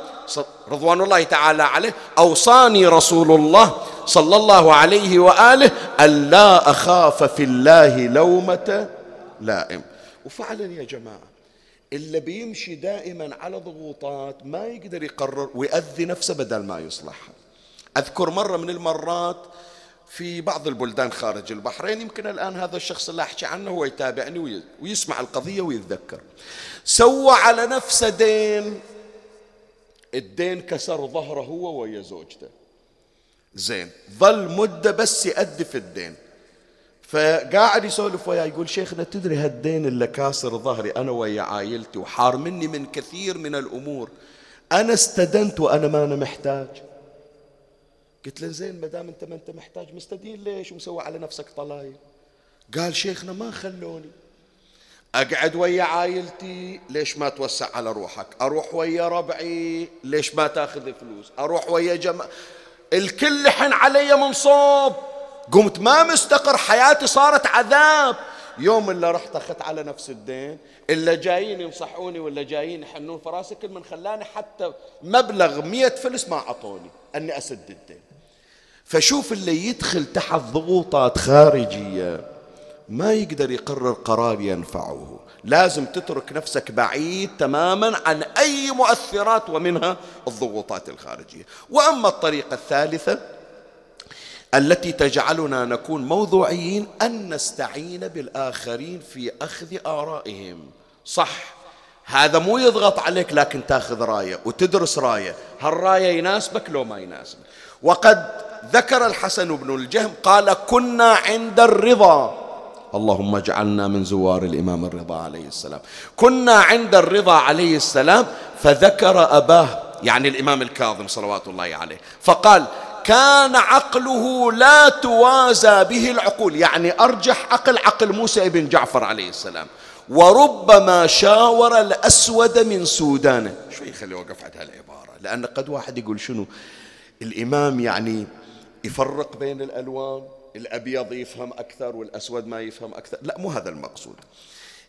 رضوان الله تعالى عليه أوصاني رسول الله صلى الله عليه وآله ألا أخاف في الله لومة لائم. وفعلا يا جماعة اللي بيمشي دائما على ضغوطات ما يقدر يقرر ويأذي نفسه بدل ما يصلحها. أذكر مرة من المرات في بعض البلدان خارج البحرين. يمكن الآن هذا الشخص اللي أحكي عنه هو يتابعني ويسمع القضية ويتذكر. سوى على نفسه دين. الدين كسر ظهره هو ويا زوجته. زين. ظل مدة بس يأدي في الدين. فقاعد يسولف وياه يقول شيخنا تدري هالدين اللي كاسر ظهري؟ أنا ويا عائلتي وحار مني من كثير من الأمور. أنا استدنت وأنا ما أنا محتاج. قلت له زين ما دام أنت ما أنت محتاج مستدين ليش ومسوي على نفسك طلايب قال شيخنا ما خلوني. أقعد ويا عائلتي ليش ما توسع على روحك؟ أروح ويا ربعي ليش ما تاخذ فلوس؟ أروح ويا جماعة. الكل حن علي منصوب قمت ما مستقر حياتي صارت عذاب. يوم اللي رحت أخذت على نفس الدين اللي جايين ينصحوني ولا جايين يحنون فراسي كل من خلاني حتى مبلغ مية فلس ما أعطوني أني أسد الدين. فشوف اللي يدخل تحت ضغوطات خارجية ما يقدر يقرر قرار ينفعه. لازم تترك نفسك بعيد تماما عن أي مؤثرات ومنها الضغوطات الخارجية. وأما الطريقة الثالثة التي تجعلنا نكون موضوعيين أن نستعين بالآخرين في أخذ آرائهم. صح هذا مو يضغط عليك لكن تأخذ راية وتدرس راية. هالراية يناسبك لو ما يناسبك. وقد ذكر الحسن بن الجهم قال كنا عند الرضا. اللهم اجعلنا من زوار الإمام الرضا عليه السلام. كنا عند الرضا عليه السلام. فذكر أباه يعني الإمام الكاظم صلوات الله عليه. فقال كان عقله لا توازى به العقول. يعني أرجح عقل عقل موسى بن جعفر عليه السلام. وربما شاور الأسود من سودانه. شوي خلي أوقف عند هالعبارة؟ لأن قد واحد يقول شنو؟ الإمام يعني يفرق بين الألوان الأبيض يفهم أكثر والأسود ما يفهم أكثر. لا مو هذا المقصود.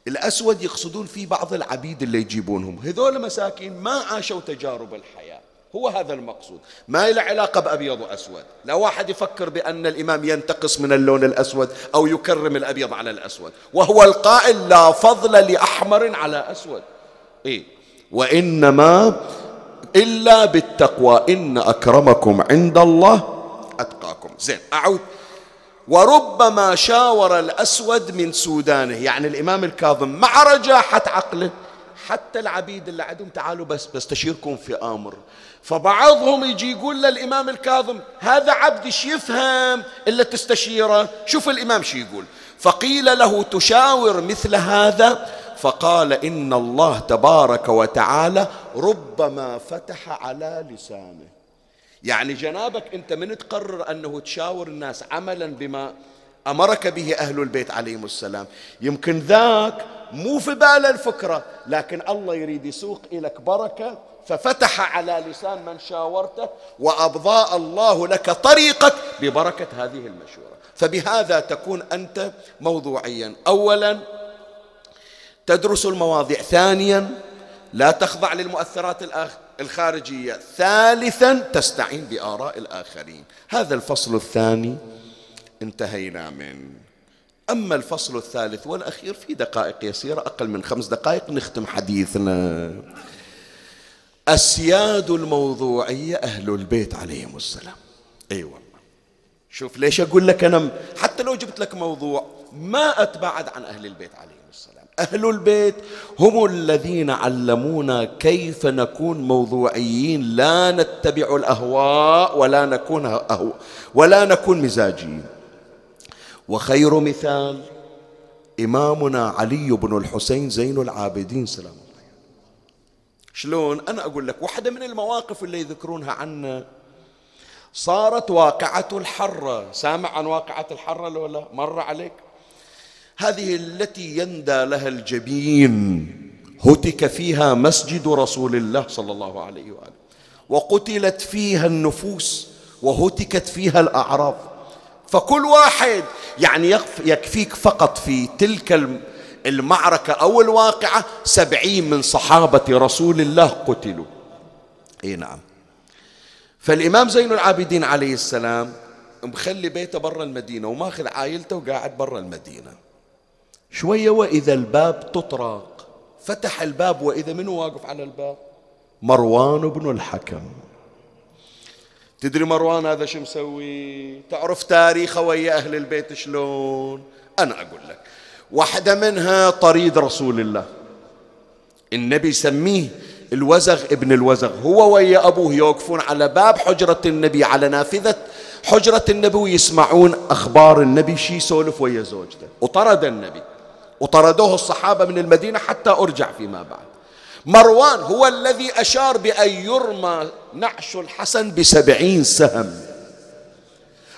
الأسود يقصدون في بعض العبيد اللي يجيبونهم. هذول مساكين ما عاشوا تجارب الحياة. هو هذا المقصود. ما له علاقة بأبيض وأسود. لا واحد يفكر بأن الإمام ينتقص من اللون الأسود أو يكرم الأبيض على الأسود. وهو القائل لا فضل لأحمر على أسود. إيه. وإنما إلا بالتقوى. إن أكرمكم عند الله زين أعود. وربما شاور الأسود من سودانه. يعني الإمام الكاظم مع رجاحة عقله حتى العبيد اللي عندهم تعالوا بس بستشيركم في أمر. فبعضهم يجي يقول للإمام الكاظم هذا عبد إيش يفهم إلا تستشيره؟ شوف الإمام شي يقول. فقيل له تشاور مثل هذا؟ فقال إن الله تبارك وتعالى ربما فتح على لسانه. يعني جنابك أنت من تقرر أنه تشاور الناس عملا بما أمرك به أهل البيت عليهم السلام. يمكن ذاك مو في بال الفكرة لكن الله يريد يسوق إليك بركة ففتح على لسان من شاورته وأبضاء الله لك طريقك ببركة هذه المشورة. فبهذا تكون أنت موضوعيا. أولا تدرس المواضيع. ثانيا لا تخضع للمؤثرات الخارجية. ثالثا تستعين بآراء الآخرين. هذا الفصل الثاني انتهينا منه. أما الفصل الثالث والأخير في دقائق يسيرة أقل من خمس دقائق نختم حديثنا. أسياد الموضوعية أهل البيت عليهم السلام. أي أيوة والله. شوف ليش أقول لك أنا حتى لو جبت لك موضوع ما أتباعد عن أهل البيت عليهم. أهل البيت هم الذين علمونا كيف نكون موضوعيين لا نتبع الأهواء ولا نكون أهو ولا نكون مزاجيين. وخير مثال إمامنا علي بن الحسين زين العابدين سلام الله شلون؟ أنا أقول لك واحدة من المواقف اللي يذكرونها عنا. صارت واقعة الحرة. سامع عن واقعة الحرة لو لا مر عليك؟ هذه التي يندى لها الجبين هتك فيها مسجد رسول الله صلى الله عليه وآله. وقتلت فيها النفوس وهتكت فيها الأعراض. فكل واحد يعني يكفيك فقط في تلك المعركة. أو الواقعة سبعين من صحابة رسول الله قتلوا. اي نعم. فالإمام زين العابدين عليه السلام مخلي بيته برا المدينة وماخذ عائلته وقاعد برا المدينة. شوية وإذا الباب تطرق. فتح الباب وإذا منه واقف على الباب؟ مروان بن الحكم. تدري مروان هذا شو مسوي؟ تعرف تاريخه ويا أهل البيت شلون؟ أنا أقول لك واحدة منها طريد رسول الله. النبي يسميه الوزغ ابن الوزغ. هو ويا أبوه يوقفون على باب حجرة النبي على نافذة. حجرة النبي ويسمعون أخبار النبي شي يسولف ويا زوجته. وطرد النبي. وطردوه الصحابة من المدينة حتى أرجع فيما بعد. مروان هو الذي أشار بأن يرمى نعش الحسن بسبعين سهم.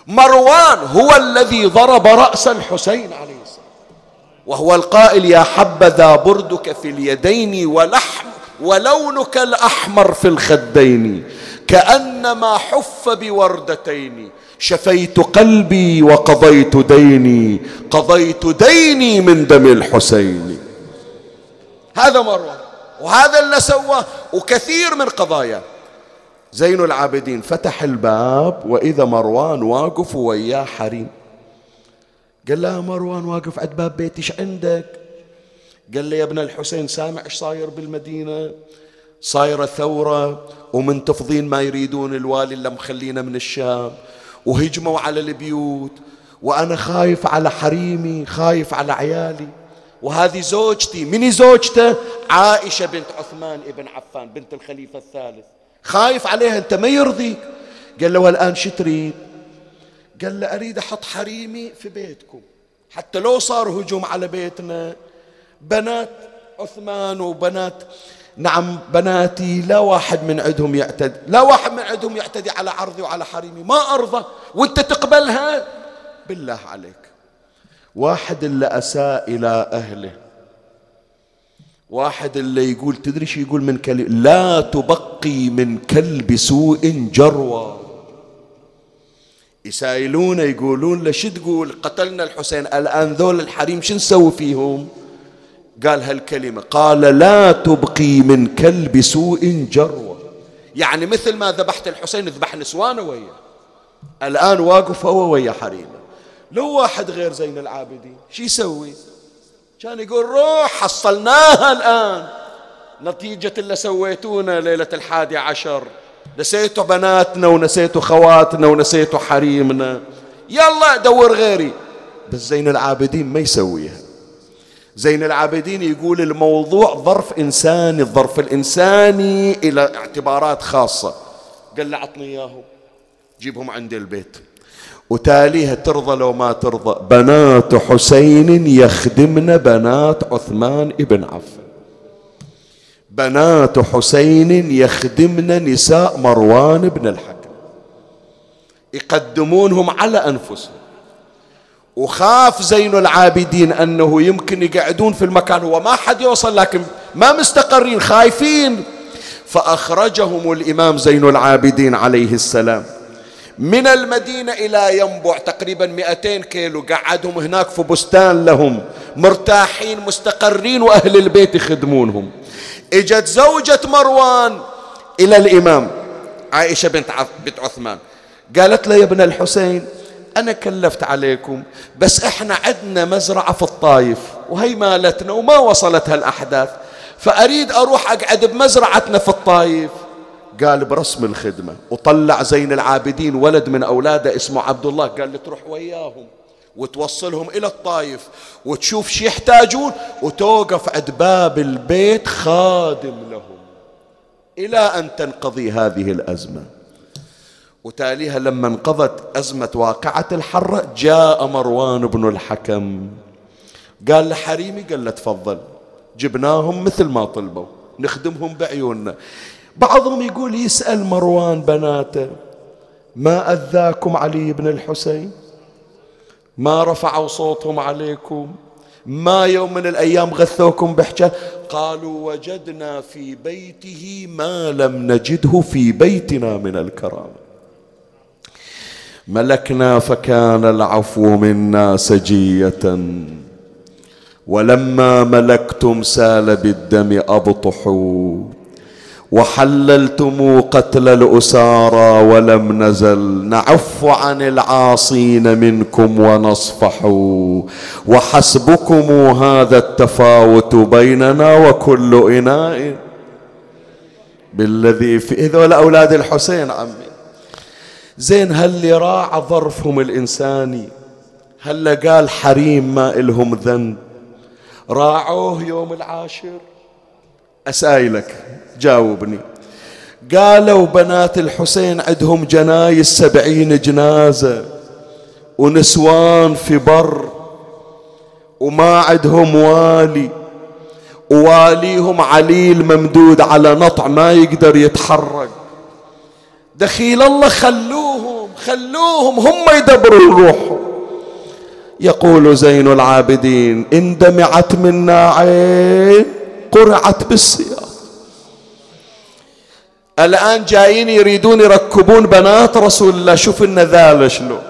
مروان هو الذي ضرب رأس الحسين عليه السلام. وهو القائل يا حبذا بردك في اليدين ولحم ولونك الأحمر في الخدين. كأنما حف بوردتين. شفيت قلبي وقضيت ديني قضيت ديني من دم الحسين. هذا مروان وهذا اللي سواه وكثير من قضايا. زين العابدين فتح الباب وإذا مروان واقف وياه حريم. قال له مروان واقف عند باب بيتي إيش عندك؟ قال لي يا ابن الحسين سامع إيش صاير بالمدينة؟ صايرة ثورة ومنتفضين ما يريدون الوالي اللي مخلينا من الشام. وهجموا على البيوت وأنا خايف على حريمي خايف على عيالي. وهذه زوجتي من زوجته؟ عائشة بنت عثمان ابن عفان بنت الخليفة الثالث. خايف عليها أنت ما يرضيك. قال له والآن شو تريد؟ قال له أريد أحط حريمي في بيتكم. حتى لو صار هجوم على بيتنا. بنات عثمان وبنات نعم بناتي لا واحد من عندهم يعتدي لا واحد من عندهم يعتدي على عرضي وعلى حريمي ما أرضى. وأنت تقبلها؟ بالله عليك. واحد اللي أساء إلى أهله. واحد اللي يقول تدري شو يقول من كلمة لا تبقي من كلب سوء جروى يسائلونه يقولون له شو تقول؟ قتلنا الحسين الآن ذول الحريم شو نسوي فيهم؟ قال هالكلمة قال لا تبقي من كلب سوء جروى يعني مثل ما ذبحت الحسين ذبح نسوانه وياه. الآن واقف هو ويا حريمة. لو واحد غير زين العابدين شو يسوي؟ كان يقول روح حصلناها الآن. نتيجة اللي سويتونا ليلة الحادي عشر. نسيتوا بناتنا ونسيتوا خواتنا ونسيتوا حريمنا. يلا دور غيري. بس زين العابدين ما يسويها. زين العابدين يقول الموضوع ظرف إنساني الظرف الإنساني إلى اعتبارات خاصة. قال له عطني إياهم جيبهم عند البيت. وتاليها ترضى لو ما ترضى. بنات حسين يخدمن بنات عثمان ابن عفان. بنات حسين يخدمن نساء مروان بن الحكم. يقدمونهم على أنفسهم. وخاف زين العابدين أنه يمكن يقعدون في المكان هو ما حد يوصل لكن ما مستقرين خايفين. فأخرجهم الإمام زين العابدين عليه السلام. من المدينة إلى ينبع تقريبا 200 كيلو قعدهم هناك في بستان لهم مرتاحين مستقرين وأهل البيت يخدمونهم. إجت زوجة مروان إلى الإمام عائشة بنت عثمان. قالت له يا ابن الحسين أنا كلفت عليكم بس إحنا عندنا مزرعة في الطايف وهي مالتنا وما وصلت هالأحداث فأريد أروح أقعد بمزرعتنا في الطايف. قال برسم الخدمة وطلع زين العابدين ولد من أولاده اسمه عبد الله قال لي تروح وياهم وتوصلهم إلى الطايف وتشوف شي يحتاجون وتوقف عند باب البيت خادم لهم. إلى أن تنقضي هذه الأزمة. وتاليها لما انقضت أزمة واقعة الحرة جاء مروان بن الحكم. قال لحريمي قال له تفضل جبناهم مثل ما طلبوا نخدمهم بعيوننا بعضهم يقول يسأل مروان بناته ما أذاكم علي بن الحسين؟ ما رفعوا صوتهم عليكم؟ ما يوم من الأيام غثوكم بحجة؟ قالوا وجدنا في بيته ما لم نجده في بيتنا من الكرامة. ملكنا فكان العفو منا سجية. ولما ملكتم سال بالدم أبطحوا. وحللتم قتل الأسارى ولم نزل. نعف عن العاصين منكم ونصفح وحسبكم هذا التفاوت بيننا وكل إناء بالذي في هذول أولاد الحسين عمي. زين هل راعى ظرفهم الإنساني. هل قال حريم ما إلهم ذنب. راعوه يوم العاشر. أسائلك جاوبني. قالوا بنات الحسين عندهم جنايز سبعين جنازة ونسوان في بر وما عندهم والي. وواليهم عليل ممدود على نطع ما يقدر يتحرك. دخيل الله خلوهم خلوهم هم يدبروا روحهم يقول زين العابدين إن دمعت منا عين قرعت بالسياق. الآن جايين يريدون يركبون بنات رسول الله شوف لنا ذال شلون.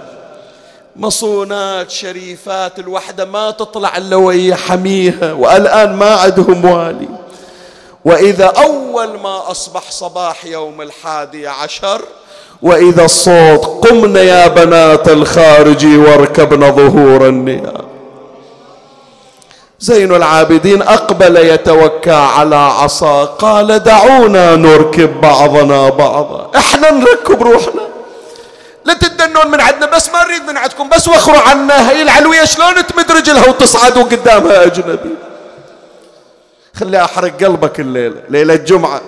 مصونات شريفات الوحدة ما تطلع إلا وهي حميها والآن ما عندهم والي. وإذا أول ما أصبح صباح يوم الحادي عشر وإذا الصوت قمنا يا بنات الخارج واركبن ظهور النيام زين العابدين أقبل يتوكى على عصا قال دعونا نركب بعضنا بعضا. إحنا نركب روحنا. لا تدنون من عندنا بس ما نريد من عندكم بس وخروا عنا هي العلوية شلون تمد رجلها وتصعد وقدامها أجنبي خلي أحرق قلبك الليلة ليلة الجمعة.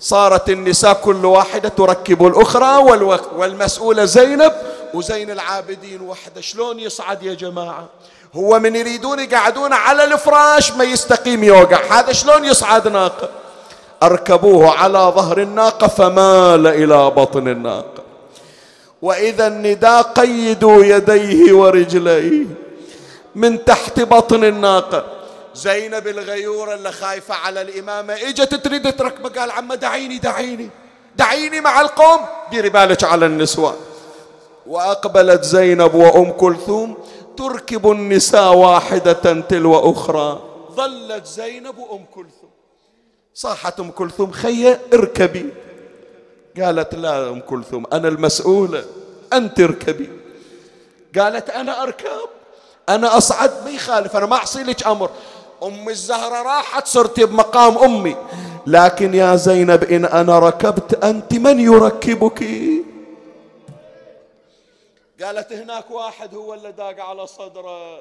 صارت النساء كل واحدة تركب الأخرى والمسؤولة زينب وزين العابدين وحدة. شلون يصعد يا جماعة؟ هو من يريدون يقعدون على الفراش ما يستقيم يوقع. هذا شلون يصعد ناقة؟ أركبوه على ظهر الناقة فمال إلى بطن الناقة. وإذا النداء قيدوا يديه ورجليه من تحت بطن الناقة. زينب الغيورة اللي خايفة على الإمامة. إجت تريد تركبه قال عم دعيني دعيني دعيني مع القوم. ديري بالك على النسوان وأقبلت زينب وأم كلثوم تركب النساء واحدة تلو أخرى. ظلت زينب وأم كلثوم. صاحت أم كلثوم خية اركبي. قالت لا أم كلثوم أنا المسؤولة أنت اركبي. قالت أنا أركب أنا أصعد ما يخالف أنا ما أعصي لك أمر. أم الزهرة راحت صرت بمقام أمي. لكن يا زينب إن أنا ركبت أنت من يركبك؟ قالت هناك واحد هو اللي داق على صدره.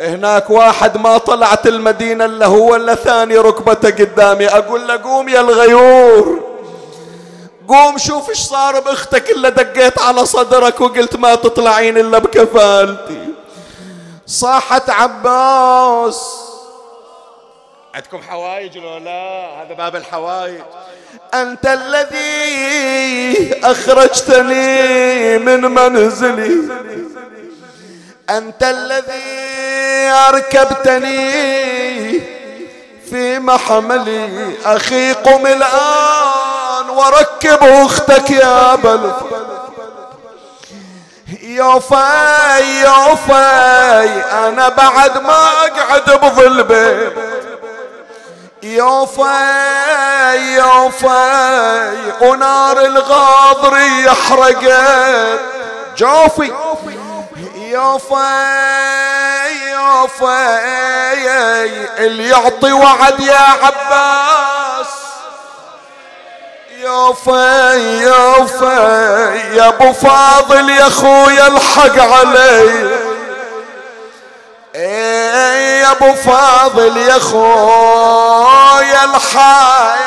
هناك واحد ما طلعت المدينة إلا هو الا ثاني ركبته قدامي. أقول له قوم يا الغيور. قوم شوف إيش صار بأختك الا دقيت على صدرك وقلت ما تطلعين إلا بكفالتي. صاحت عباس. عندكم حوايج لو لا؟ هذا باب الحوايج. أنت الذي أخرجتني من منزلي. أنت الذي أركبتني في محملي. أخي قم الآن وركب أختك يا بلد. يا فاي يا فاي أنا بعد ما أقعد بظل بيت يا فاي يا فاي ونار الغاضر يحرقت جوفي. يا فاي يا فاي اللي يعطي وعد يا عباس. يا فاي يا فاي يا أبو فاضل يا خويا الحق علي. إيه يا أبو فاضل يا خويا الحياة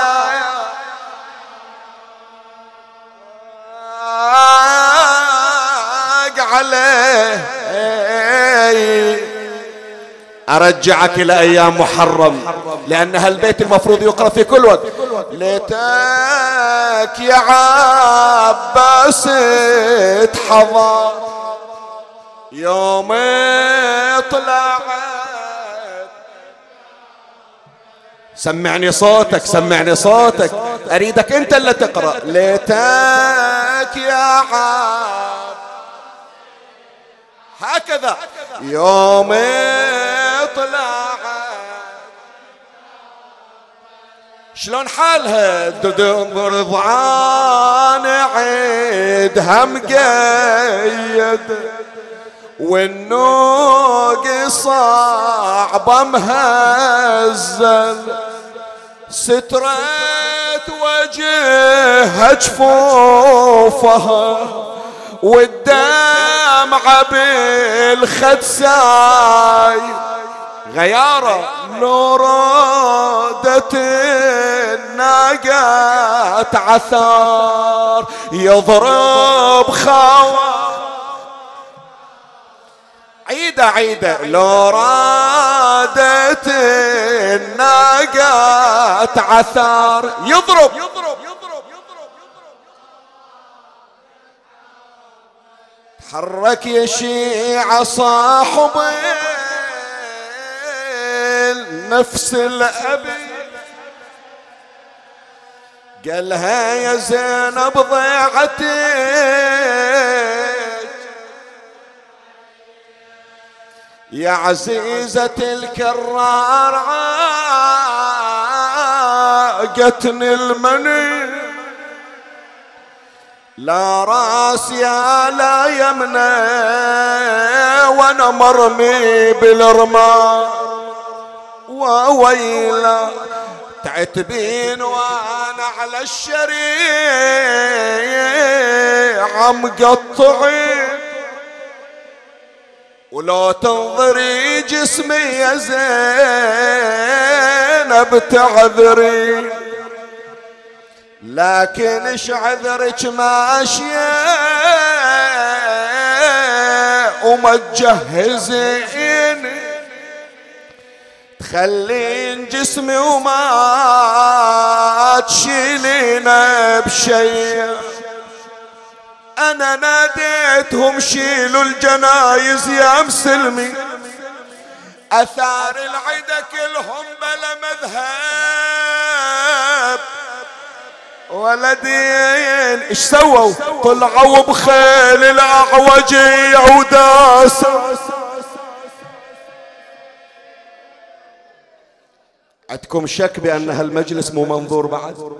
عليه أرجعك إلى أيام محرم. لأن هالبيت المفروض يقرأ في كل وقت. ليتك يا عباس تحضر. يوم طلعت. سمعني صوتك سمعني صوتك. أريدك أنت اللي تقرأ. ليتك يا عباس. هكذا. يوم طلع شلون حالها؟ ددم رضعان عيدها مقيد والنوق صعبة مهزل. سترت وجهها جفوفها. والدمعة بالخد ساي. غيارة لو رادت الناقات عثار. يضرب خوار عيدة عيدة. لو رادت الناقات عثار. يضرب يضرب. حرك يا شيعة صاحب نفس الأبي. قالها يا زينب ضيعتك. يا عزيزة الكرار عاقتني المني. لا راس يا لا يمنى وأنا مرمي بالرمى. وويلا تعتبين وأنا على الشريع مقطعين ولو تنظري جسمي يا زينب تعذرين لكن إيش عذرك ماشية وما تجهزين تخلين جسمي وما تشيلين بشي أنا ناديتهم شيلوا الجنايز يا مسلمي. أثار العدا كلهم بلا مذهب. ولدين إيش سووا؟ طلعوا بخيل الاعوجي وداس عندكم شك بأن هالمجلس مو منظور بعد؟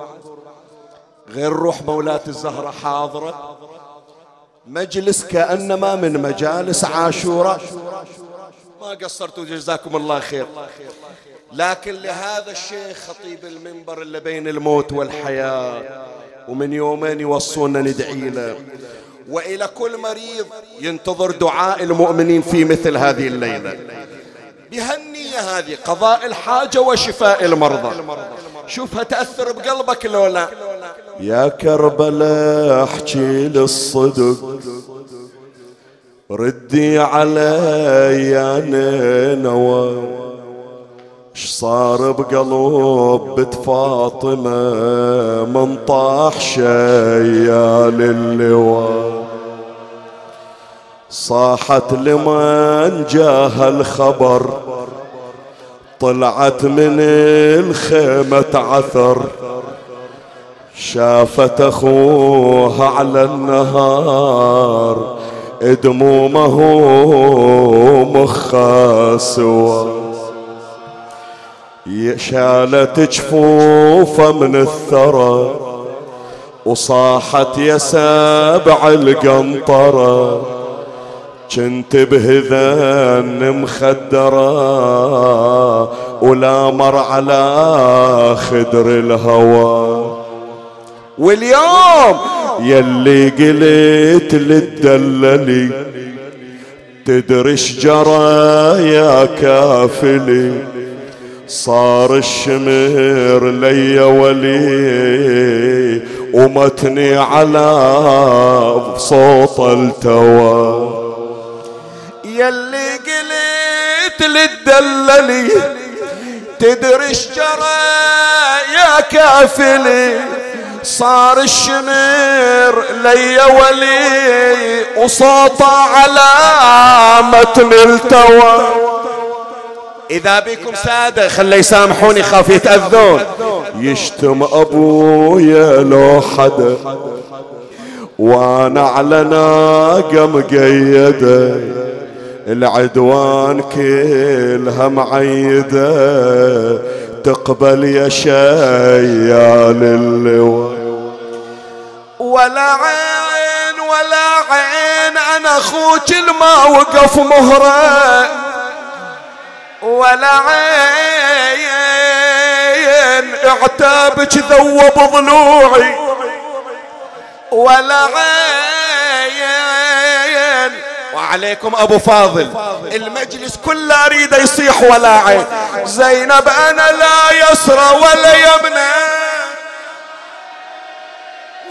غير روح مولاة الزهرة حاضرة. مجلس كأنما من مجالس عاشوراء ما قصرتوا جزاكم الله خير. لكن لهذا الشيخ خطيب المنبر اللي بين الموت والحياة ومن يومين يوصونا ندعي له وإلى كل مريض ينتظر دعاء المؤمنين في مثل هذه الليلة. بهالنية هذه قضاء الحاجة وشفاء المرضى. شوفها تأثر بقلبك لولا. يا كربلاء احكي للصدق. ردي علي يا اش صار بقلب بنت فاطمة؟ من طاح شيال اللواء. صاحت لمن جاه الخبر؟ طلعت من الخيمة عثر. شافت أخوها على النهار. دمومه مخا سوا شالت جفوفه من الثرى وصاحت يا سابع القنطرة. كنت بهذان مخدرة ولا مر على خدر الهوى. واليوم يلي قلت للدللي تدري جرى يا كافلي؟ صار الشمر لي ولي ومتني على صوت التوى يلي قلت للدللي تدري جرى يا كافلي؟ صار الشمر لي ولي وصوته على متن التوى إذا بكم سادة خلي يسامحوني خاف يتأذون يشتم أبويا لو حدا وأنا على ناقة مقيدة العدوان كلها معيدة. تقبل يا شيال اللواء. ولا عين ولا عين أنا أخوك الما وقف مهرة. ولا عين اعتابك ذوب ضلوعي ولا عين وعليكم أبو فاضل. المجلس كله أريد يصيح ولا عين زينب أنا لا يسرى ولا يمنى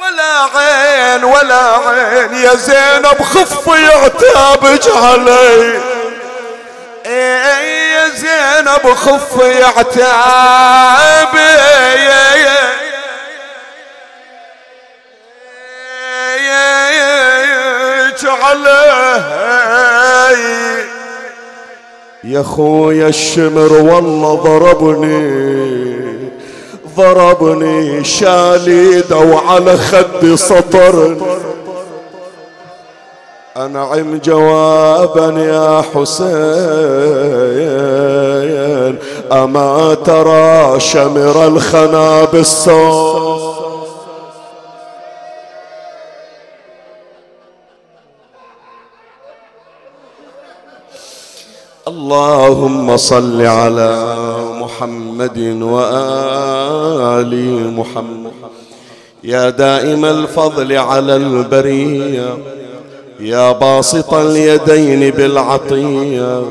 ولا عين ولا عين يا زينب خفي عتابك علي يا زينب خفي عتابك علي يا خويا الشمر والله ضربني ضربني شاليد وعلى خدي سطر أنعم جوابا يا حسين. أما ترى شمر الخنا بالصوت. اللهم صل على محمد وآل محمد. يا دائم الفضل على البرية. يا باسط اليدين بالعطية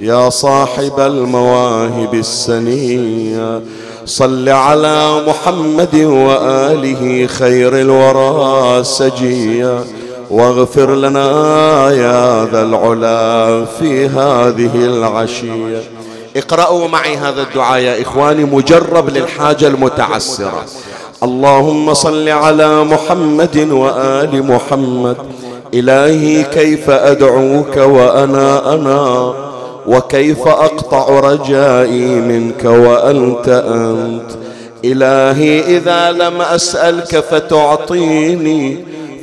يا صاحب المواهب السنية. صل على محمد وآله خير الورى سجيا واغفر لنا يا ذا العلا في هذه العشية. اقرأوا معي هذا الدعاء يا إخواني مجرب للحاجة المتعسرة. اللهم صل على محمد وآل محمد. إلهي كيف أدعوك وأنا أنا وكيف أقطع رجائي منك وأنت أنت إلهي إذا لم أسألك فتعطيني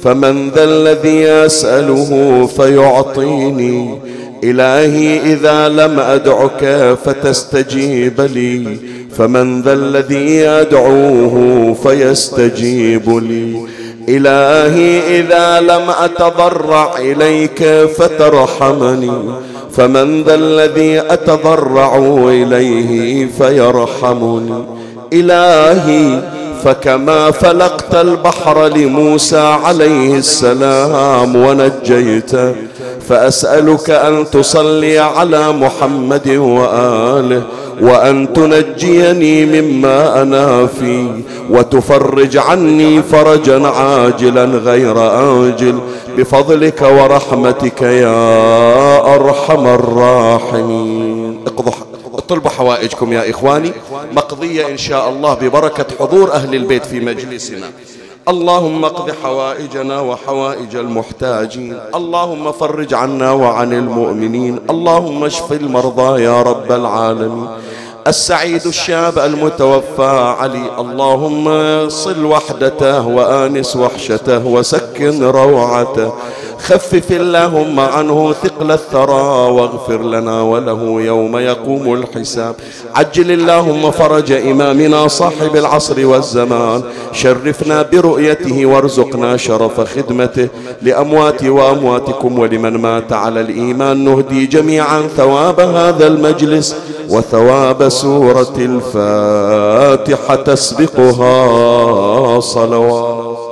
فمن ذا الذي يسأله فيعطيني إلهي إذا لم أدعك فتستجيب لي فمن ذا الذي يدعوه فيستجيب لي إلهي إذا لم أتضرع إليك فترحمني فمن ذا الذي أتضرع إليه فيرحمني. إلهي فكما فلقت البحر لموسى عليه السلام ونجيته فأسألك أن تصلي على محمد وآله وأن تنجيني مما أنا فيه وتفرج عني فرجا عاجلا غير آجل بفضلك ورحمتك يا أرحم الراحمين. اقضوا اطلبوا حوائجكم يا إخواني. مقضية إن شاء الله ببركة حضور أهل البيت في مجلسنا. اللهم اقض حوائجنا وحوائج المحتاجين. اللهم فرج عنا وعن المؤمنين. اللهم اشف المرضى يا رب العالمين. السعيد الشاب المتوفى علي. اللهم صل وحدته وآنس وحشته وسكن روعته. خفف اللهم عنه ثقل الثرى واغفر لنا وله يوم يقوم الحساب. عجل اللهم فرج إمامنا صاحب العصر والزمان. شرفنا برؤيته وارزقنا شرف خدمته. لأموات وأمواتكم ولمن مات على الإيمان. نهدي جميعا ثواب هذا المجلس وثواب سورة الفاتحة تسبقها صلوات.